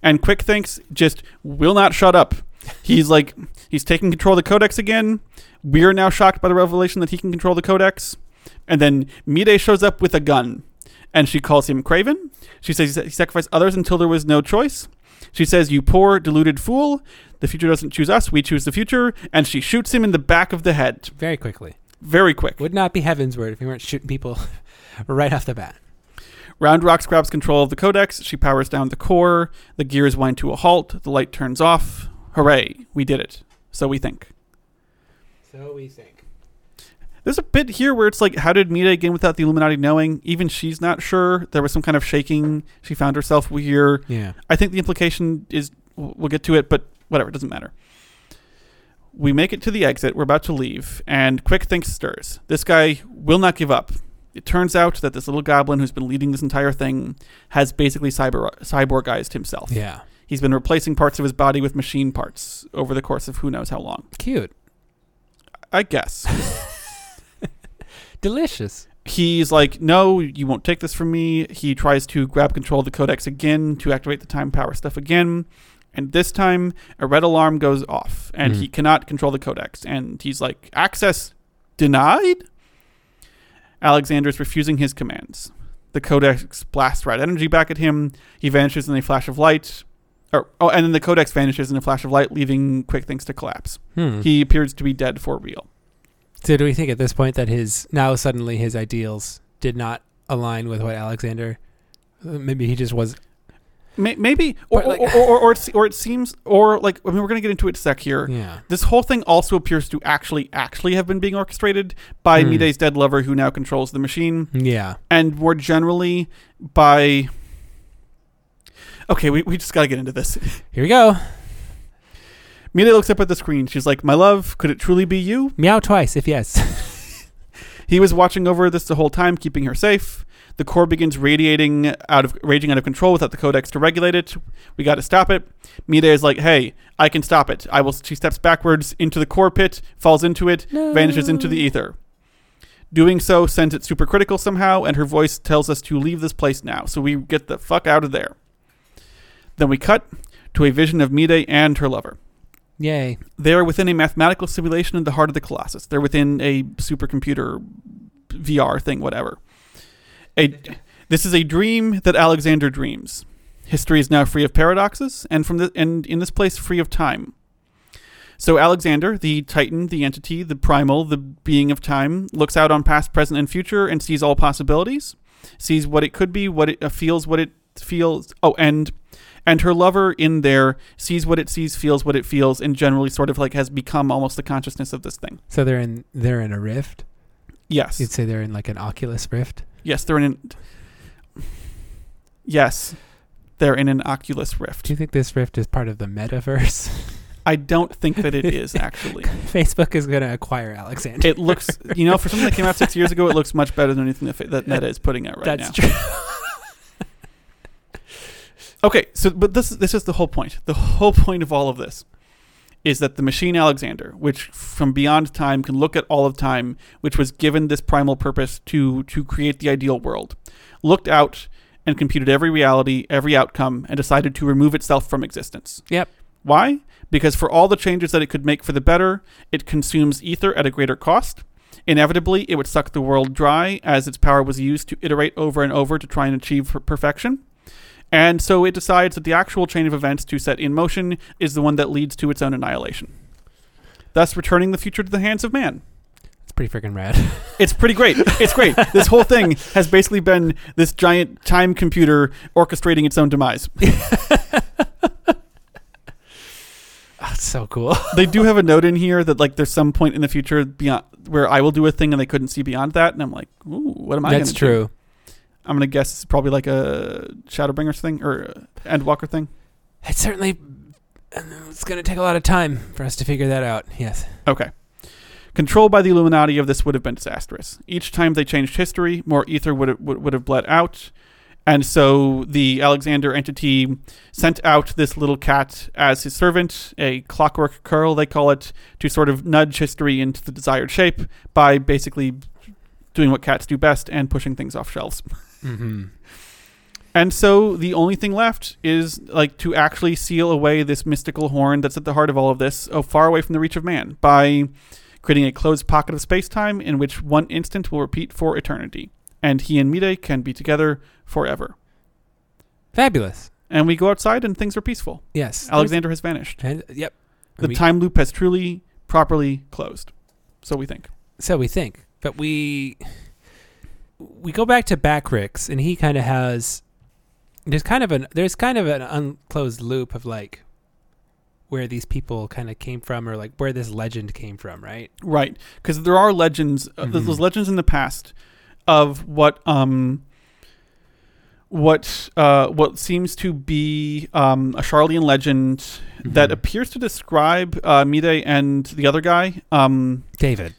and Quickthinx just will not shut up. He's like he's taking control of the codex again. We are now shocked by the revelation that he can control the codex. And then Mide shows up with a gun, and she calls him Craven. She says he sacrificed others until there was no choice. She says, "You poor deluded fool! The future doesn't choose us; we choose the future." And she shoots him in the back of the head, Very quickly. very quick. Would not be Heavensward if we weren't shooting people right off the bat. Roundrox grabs control of the codex. She powers down the core. The gears wind to a halt. The light turns off. Hooray! We did it. So we think. So we think. There's a bit here where it's like, how did Mide get in without the Illuminati knowing? Even she's not sure. There was some kind of shaking. She found herself weird. Yeah. I think the implication is we'll we'll get to it, but whatever, it doesn't matter. We make it to the exit. We're about to leave, and Quickthinx stirs. This guy will not give up. It turns out that this little goblin who's been leading this entire thing has basically cyber cyborgized himself. Yeah. He's been replacing parts of his body with machine parts over the course of who knows how long. Cute. I guess. Delicious. He's like, no, you won't take this from me. He tries to grab control of the codex again to activate the time power stuff again. And this time, a red alarm goes off, and Mhm. he cannot control the codex. And he's like, access denied? Alexander's refusing his commands. The codex blasts red energy back at him. He vanishes in a flash of light. Or, oh, and then the codex vanishes in a flash of light, leaving Quickthinx to collapse. Hmm. He appears to be dead for real. So do we think at this point that his now suddenly his ideals did not align with what Alexander? Maybe he just was. Maybe, or like- or, or, or, or, it, or it seems, or like I mean, we're gonna get into it sec here. Yeah. This whole thing also appears to actually, actually have been being orchestrated by Hmm. Mide's dead lover, who now controls the machine, Yeah. and more generally by. Okay, we, we just gotta get into this. Here we go. Mide looks up at the screen. She's like, "My love, could it truly be you?" Meow twice if yes. He was watching over this the whole time, keeping her safe. The core begins radiating out of raging out of control without the codex to regulate it. We got to stop it. Mide is like, "Hey, I can stop it. I will." She steps backwards into the core pit, falls into it, vanishes into the ether. Doing so sends it supercritical somehow, and her voice tells us to leave this place now. So we get the fuck out of there. Then we cut to a vision of Mide and her lover. Yay. They are within a mathematical simulation in the heart of the Colossus. They're within a supercomputer VR thing, whatever. A, this is a dream that Alexander dreams. History is now free of paradoxes, and from the and in this place free of time. So Alexander, the Titan, the entity, the primal, the being of time, looks out on past, present, and future and sees all possibilities. Sees what it could be, what it uh, feels, what it feels. Oh, and and her lover in there sees what it sees, feels what it feels, and generally sort of like has become almost the consciousness of this thing. So they're in they're in a rift. Yes, You'd say they're in like an Oculus Rift. yes, they're in. An, yes, they're in an Oculus Rift. Do you think this rift is part of the metaverse? I don't think that it is actually. Facebook is going to acquire Alexander. It looks, you know, for something that came out six years ago, it looks much better than anything that, fa- that Meta is putting out right That's now. true. Okay, so but this this is the whole point. The whole point of all of this is that the machine Alexander, which from beyond time can look at all of time, which was given this primal purpose to to create the ideal world, looked out and computed every reality, every outcome, and decided to remove itself from existence. Yep. Why? Because for all the changes that it could make for the better, it consumes ether at a greater cost. Inevitably, it would suck the world dry as its power was used to iterate over and over to try and achieve perfection. And so it decides that the actual chain of events to set in motion is the one that leads to its own annihilation. Thus, returning the future to the hands of man. It's pretty freaking rad. It's pretty great. It's great. this whole thing has basically been this giant time computer orchestrating its own demise. That's so cool. they do have a note in here that like there's some point in the future beyond where I will do a thing and they couldn't see beyond that, and I'm like, ooh, what am I? That's gonna do? I'm gonna guess it's probably like a Shadowbringers thing or uh, Endwalker thing. It's certainly it's going to take a lot of time for us to figure that out. Yes. Okay. Control by the Illuminati of this would have been disastrous. Each time they changed history, more ether would have, would, would have bled out. And so the Alexander entity sent out this little cat as his servant, a clockwork Coeurl, they call it, to sort of nudge history into the desired shape by basically doing what cats do best and pushing things off shelves. Mm-hmm. And so the only thing left is like to actually seal away this mystical horn that's at the heart of all of this, oh, far away from the reach of man, by creating a closed pocket of space time in which one instant will repeat for eternity. And he and Mide can be together forever. Fabulous. And we go outside and things are peaceful. Yes. Alexander has vanished. And, yep. The We- time loop has truly, properly closed. So we think. So we think, but we we go back to Backrix, and he kind of has there's kind of an there's kind of an unclosed loop of like where these people kind of came from, or like where this legend came from, right? Right, because there are legends. Uh, there's Mhm. those legends in the past of what um what uh what seems to be um a Sharlayan legend that Mhm. appears to describe uh, Mide and the other guy, um, David.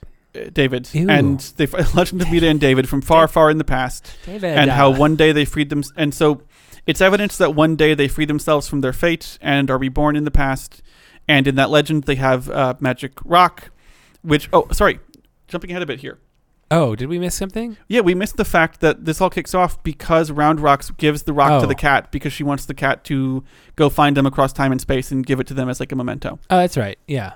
David, Ew. and they legend of Mide and David from far, far in the past, David. and how uh, one day they freed them, and so it's evidence that one day they free themselves from their fate and are reborn in the past. And in that legend, they have uh, magic rock, which oh, sorry, jumping ahead a bit here. Oh, did we miss something? Yeah, we missed the fact that this all kicks off because Roundrox gives the rock to Oh. the cat because she wants the cat to go find them across time and space and give it to them as like a memento. Oh, that's right. Yeah.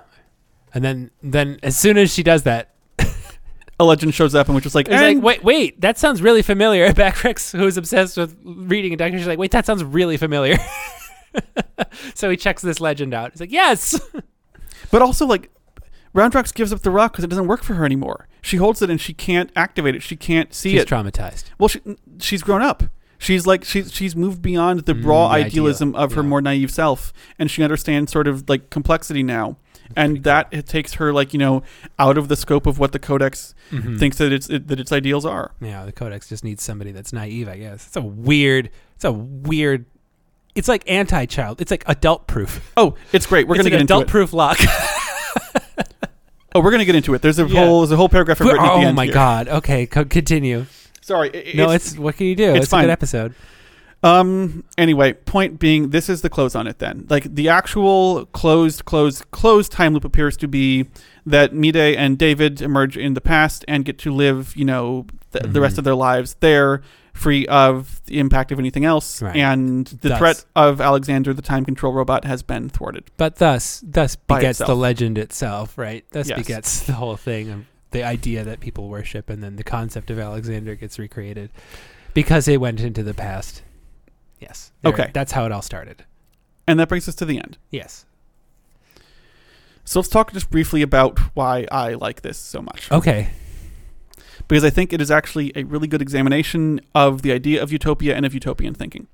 And then, then as soon as she does that, A legend shows up and which is like, and like, wait, wait, that sounds really familiar. Backrex, who's obsessed with reading a documentary, she's like, wait, that sounds really familiar. so he checks this legend out. He's like, yes. but also like Roundrox gives up the rock because it doesn't work for her anymore. She holds it and she can't activate it. She can't see She's it. She's traumatized. well, she, she's grown up. She's like she's she's moved beyond the raw Mm, the ideal, idealism of her yeah. more naive self, and she understands sort of like complexity now. And that it takes her like you know out of the scope of what the Codex Mhm. thinks that its it, that its ideals are. Yeah, the Codex just needs somebody that's naive, I guess. It's a weird, it's a weird, it's like anti-child. It's like adult proof. Oh, it's great. We're it's gonna like get into adult proof lock. Oh, we're gonna get into it. There's a Yeah. whole there's a whole paragraph I've written at the oh my here. god. Okay, co- continue. Sorry. i- no, it's, what can you do? it's It's, a good episode. Um. Anyway, point being, this is the close on it. Then, like the actual closed, closed, closed time loop appears to be that Mide and David emerge in the past and get to live, you know, th- the rest Mhm. of their lives there, free of the impact of anything else, Right. and the Thus- threat of Alexander, the time control robot, has been thwarted. But thus, thus begets the legend itself, right? Thus Yes. begets the whole thing of the idea that people worship, and then the concept of Alexander gets recreated because it went into the past. Yes. There- Okay. That's how it all started. And that brings us to the end. Yes. So let's talk just briefly about why I like this so much. Okay. because I think it is actually a really good examination of the idea of utopia and of utopian thinking.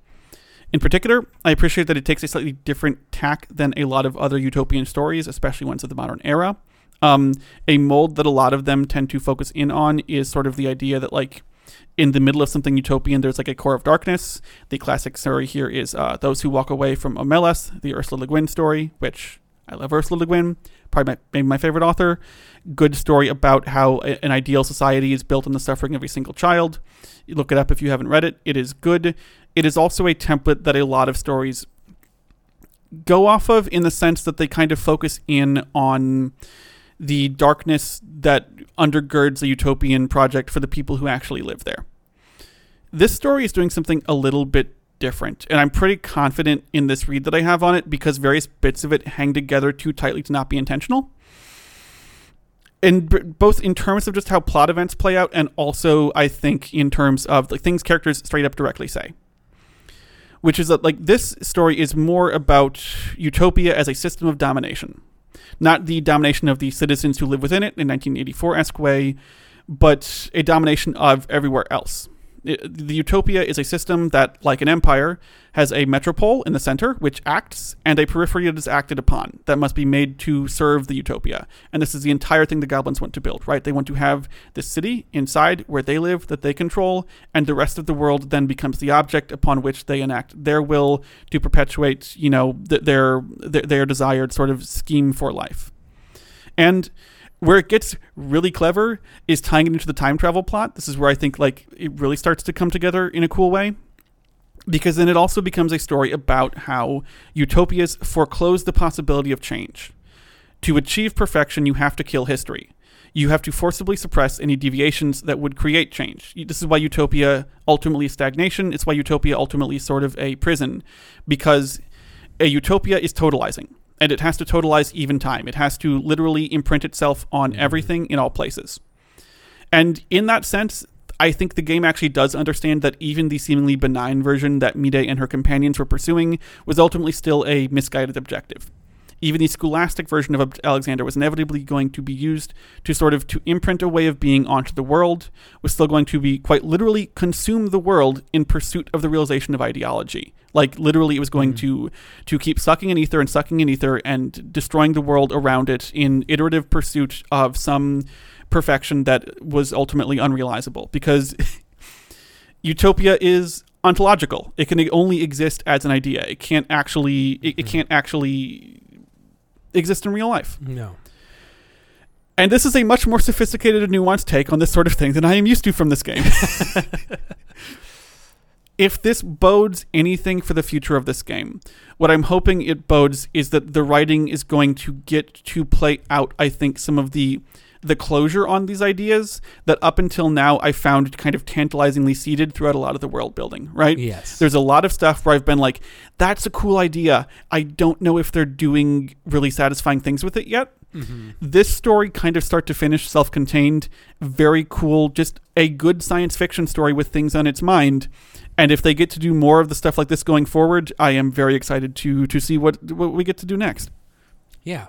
In particular, I appreciate that it takes a slightly different tack than a lot of other utopian stories, especially ones of the modern era. Um, a mold that a lot of them tend to focus in on is sort of the idea that, like, in the middle of something utopian, there's like a core of darkness. The classic story here is uh, Those Who Walk Away from Omelas, the Ursula Le Guin story, which I love Ursula Le Guin, probably my, maybe my favorite author good story about how an ideal society is built on the suffering of a single child. You look it up if you haven't read it. It is good. It is also a template that a lot of stories go off of in the sense that they kind of focus in on the darkness that undergirds a utopian project for the people who actually live there. This story is doing something a little bit different, and I'm pretty confident in this read that I have on it because various bits of it hang together too tightly to not be intentional. And b- both in terms of just how plot events play out and also i think in terms of like things characters straight up directly say. Which is that like this story is more about utopia as a system of domination not the domination of the citizens who live within it in 1984-esque way but a domination of everywhere else The utopia is a system that like an empire has a metropole in the center which acts and a periphery that is acted upon that must be made to serve the utopia. And this is the entire thing the goblins want to build right? They want to have this city inside where they live that they control and the rest of the world then becomes the object upon which they enact their will to perpetuate you know th- their, their their desired sort of scheme for life. And where it gets really clever is tying it into the time travel plot. This is where I think like it really starts to come together in a cool way. Because then it also becomes a story about how utopias foreclose the possibility of change. To achieve perfection, you have to kill history. You have to forcibly suppress any deviations that would create change. This is why utopia ultimately is stagnation. It's why utopia ultimately is sort of a prison, because a utopia is totalizing and it has to totalize even time. It has to literally imprint itself on mm-hmm. everything in all places. And in that sense, I think the game actually does understand that even the seemingly benign version that Mide and her companions were pursuing was ultimately still a misguided objective. Even the scholastic version of Alexander was inevitably going to be used to sort of to imprint a way of being onto the world, was still going to be quite literally consume the world in pursuit of the realization of ideology. Like literally, it was going Mhm. to to keep sucking in ether and sucking in ether and destroying the world around it in iterative pursuit of some perfection that was ultimately unrealizable. Because utopia is ontological; it can only exist as an idea. It can't actually it, it Mhm. can't actually exist in real life. No. And this is a much more sophisticated and nuanced take on this sort of thing than I am used to from this game. if this bodes anything for the future of this game, what I'm hoping it bodes is that the writing is going to get to play out, I think, some of the the closure on these ideas that up until now I found kind of tantalizingly seeded throughout a lot of the world building, right? Yes. There's a lot of stuff where I've been like, that's a cool idea. I don't know if they're doing really satisfying things with it yet. hmm This story, kind of start to finish, self contained, very cool, just a good science fiction story with things on its mind. And if they get to do more of the stuff like this going forward, I am very excited to to see what what we get to do next. Yeah.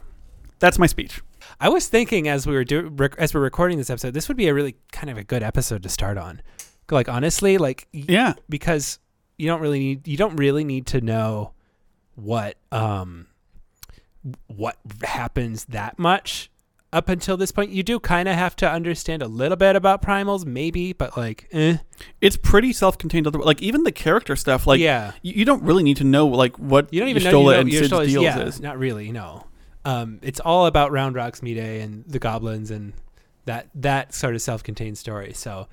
That's my speech. I was thinking as we were do rec- as we're recording this episode, this would be a really kind of a good episode to start on. Like honestly, like Yeah. because you don't really need you don't really need to know what um what happens that much up until this point. You do kind of have to understand a little bit about primals, maybe, but like, eh. It's pretty self contained. Like even the character stuff, like yeah, you, you don't really need to know like what you don't even know, you know and Cid's Y'shtola's- deals yeah, is. not really. No, um, it's all about Roundrox's Mide and the goblins and that that sort of self-contained story. So,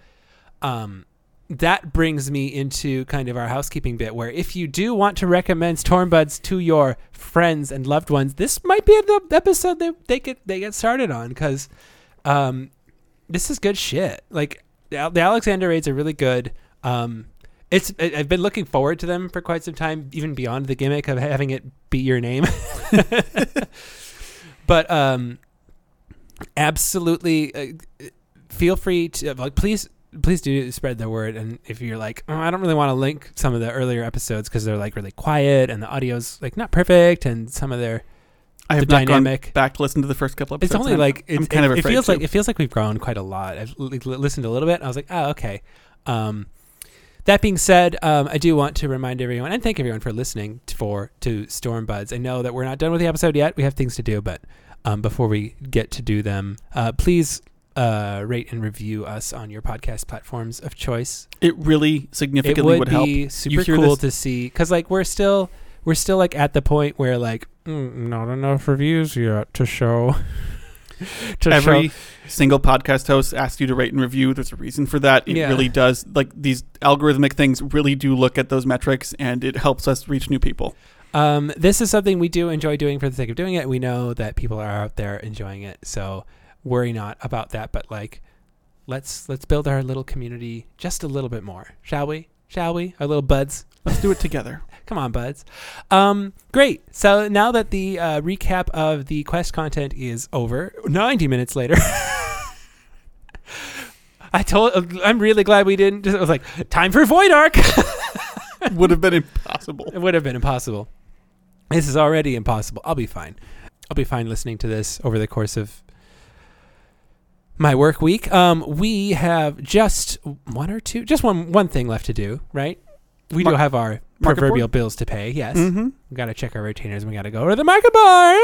um, that brings me into kind of our housekeeping bit, where if you do want to recommend Stormbuds to your friends and loved ones, this might be the episode they they get they get started on because, um, this is good shit. Like the the Alexander raids are really good. Um, it's I've been looking forward to them for quite some time, even beyond the gimmick of having it be your name. but um, absolutely, uh, feel free to like please please do spread the word. And if you're like, oh, I don't really want to link some of the earlier episodes because they're like really quiet and the audio's like not perfect and some of their I have the dynamic. back to listen to the first couple episodes. It's only like it's, kind it, of it feels to. like it feels like we've grown quite a lot. I've li- listened a little bit. And I was like, oh, okay. Um, that being said, um, I do want to remind everyone and thank everyone for listening t- for to Storm Buds. I know that we're not done with the episode yet. We have things to do, but um, before we get to do them, uh, please uh, rate and review us on your podcast platforms of choice. it really It significantly would, would, help. be super hear cool this- to see because like we're still we're still like at the point where like Mm, not enough reviews yet to show. to Every show. single podcast host asks you to rate and review. There's a reason for that. It Yeah. really does. Like these algorithmic things really do look at those metrics, and it helps us reach new people. Um, this is something we do enjoy doing for the sake of doing it. We know that people are out there enjoying it, so worry not about that. But like, let's let's build our little community just a little bit more, shall we? Shall we? Our little buds. Let's do it together. Come on, buds. Um, great. So now that the uh, recap of the quest content is over, 90 minutes later. I told. I'm really glad we didn't. Just, I was like, time for Void Ark. would have been impossible. It would have been impossible. This is already impossible. I'll be fine. I'll be fine listening to this over the course of my work week. Um, we have just one or two, just one one thing left to do, right? We do have our proverbial board? bills to pay. Yes, Mm-hmm. we got to check our retainers. and We got to go to the market bar.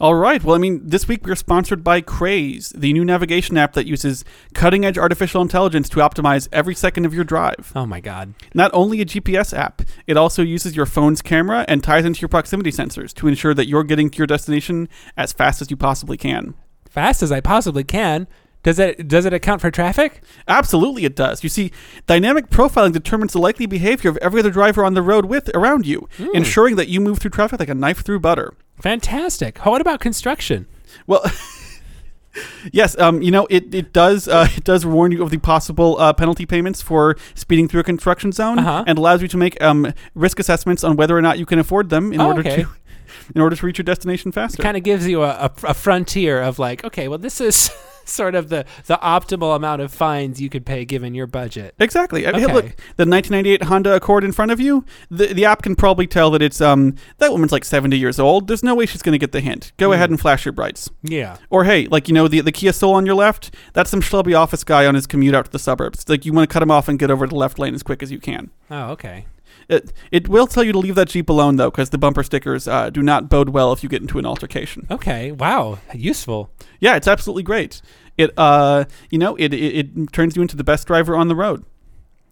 All right. Well, I mean, this week we're sponsored by Craze, the new navigation app that uses cutting edge artificial intelligence to optimize every second of your drive. Oh my god! Not only a GPS app, it also uses your phone's camera and ties into your proximity sensors to ensure that you're getting to your destination as fast as you possibly can. Fast as I possibly can. Does it does it account for traffic? Absolutely, it does. You see, dynamic profiling determines the likely behavior of every other driver on the road with around you, Hmm. ensuring that you move through traffic like a knife through butter. Fantastic. What about construction? Well, yes, um, you know it, it does uh, it does warn you of the possible uh, penalty payments for speeding through a construction zone, Uh-huh. and allows you to make um, risk assessments on whether or not you can afford them in Oh, order okay. to in order to reach your destination faster. It kind of gives you a, a, a frontier of like, okay, well, this is sort of the, the optimal amount of fines you could pay given your budget. Exactly. I mean, Okay. look, the 1998 Honda Accord in front of you. The the app can probably tell that it's um that woman's like 70 years old. There's no way she's going to get the hint. Go Hmm. ahead and flash your brights. Yeah. Or hey, like you know the the Kia Soul on your left. That's some schlubby office guy on his commute out to the suburbs. Like you want to cut him off and get over to the left lane as quick as you can. Oh, okay. It it will tell you to leave that Jeep alone though, because the bumper stickers uh, do not bode well if you get into an altercation. Okay. Wow. Useful. Yeah, it's absolutely great. It uh you know it it, it turns you into the best driver on the road.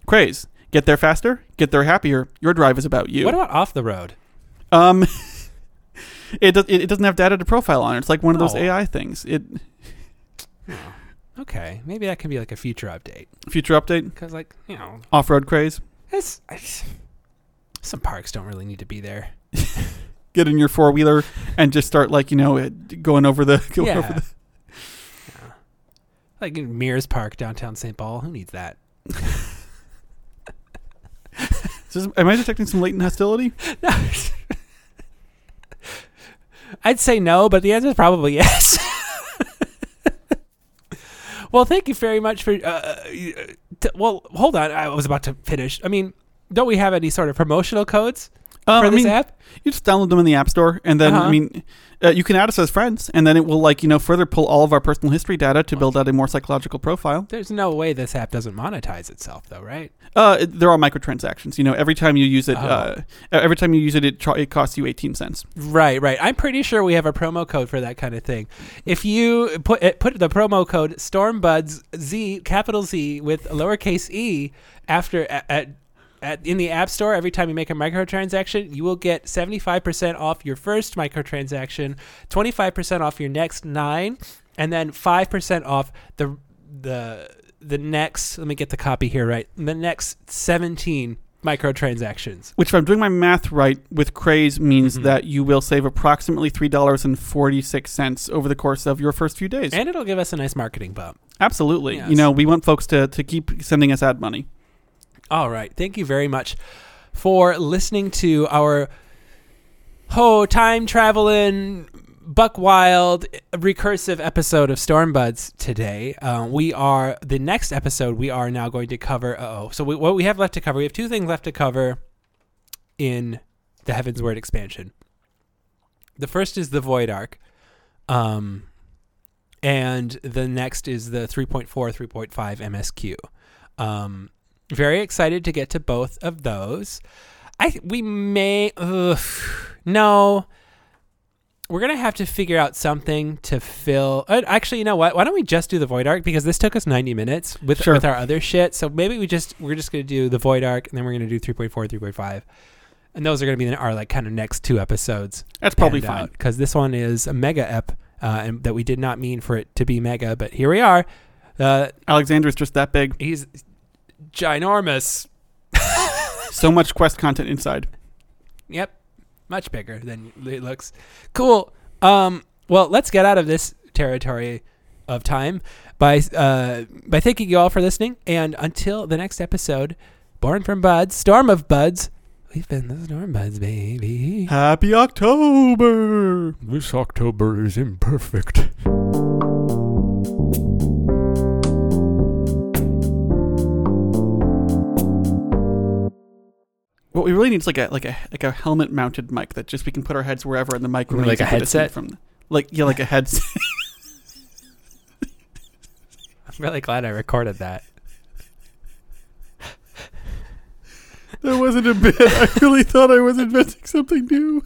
Craze. Get there faster. Get there happier. Your drive is about you. What about off the road? um, it, does, it it doesn't have data to profile on it. It's like one of those Oh. AI things. It Okay, maybe that can be like a future update future update because, like, you know, off road craze. it's, it's some parks don't really need to be there. Get in your four wheeler and just start like you know uh, going over the going yeah. over the. Yeah. Like in Mears Park downtown St. Paul, who needs that? Is this- am I detecting some latent hostility? No. I'd say no, but the answer is probably yes. well, thank you very much for. Uh, uh, t- well, hold on. I was about to finish. I mean, don't we have any sort of promotional codes Uh, for I this mean, app? you just download them in the app store, and then Uh-huh. I mean, uh, you can add us as friends, and then it will like you know further pull all of our personal history data to build out a more psychological profile. There's no way this app doesn't monetize itself, though, right? Uh, there are microtransactions. You know, every time you use it, Oh. uh, every time you use it, it, tr- it costs you eighteen cents. Right, right. I'm pretty sure we have a promo code for that kind of thing. If you put put the promo code Stormbuds Z capital Z with lowercase e after at, at, at in the App Store every time you make a microtransaction, you will get 75% off your first microtransaction, 25% off your next 9, and then 5% off the the the next let me get the copy here right. The next 17 microtransactions. Which, if I'm doing my math right, with craze means Mhm. that you will save approximately three dollars and forty six cents over the course of your first few days. And it'll give us a nice marketing bump. Absolutely. Yes. You know, we want folks to to keep sending us ad money. All right. Thank you very much for listening to our ho time traveling buck wild recursive episode of Stormbuds today. Uh, we are the next episode. We are now going to cover. Oh, so we, what we have left to cover? We have two things left to cover in the Heavensward expansion. The first is the Void Ark. Um, and the next is the 3.4 3.5 MSQ. Um, very excited to get to both of those. I we may ugh, no. We're gonna have to figure out something to fill. Uh, actually, you know what? Why don't we just do the Void Ark because this took us ninety minutes with Sure. with our other shit. So maybe we just we're just gonna do the Void Ark and then we're gonna do 3.4, 3.5. and those are gonna be our like kind of next two episodes That's probably fine. because this one is a mega ep, uh, and that we did not mean for it to be mega, but here we are. Uh, Alexander's just that big. he's ginormous. So much quest content inside. Yep, much bigger than it looks. Cool. Um, well, let's get out of this territory of time by uh, by thanking you all for listening, and until the next episode, born from buds, storm of buds. We've been the storm buds, baby. Happy October. This October is imperfect. What we really need is like a like a like a helmet mounted mic that just we can put our heads wherever and the mic Like remains a headset? from the, like yeah like a headset. I'm really glad I recorded that. that wasn't a bit. I really thought I was inventing something new.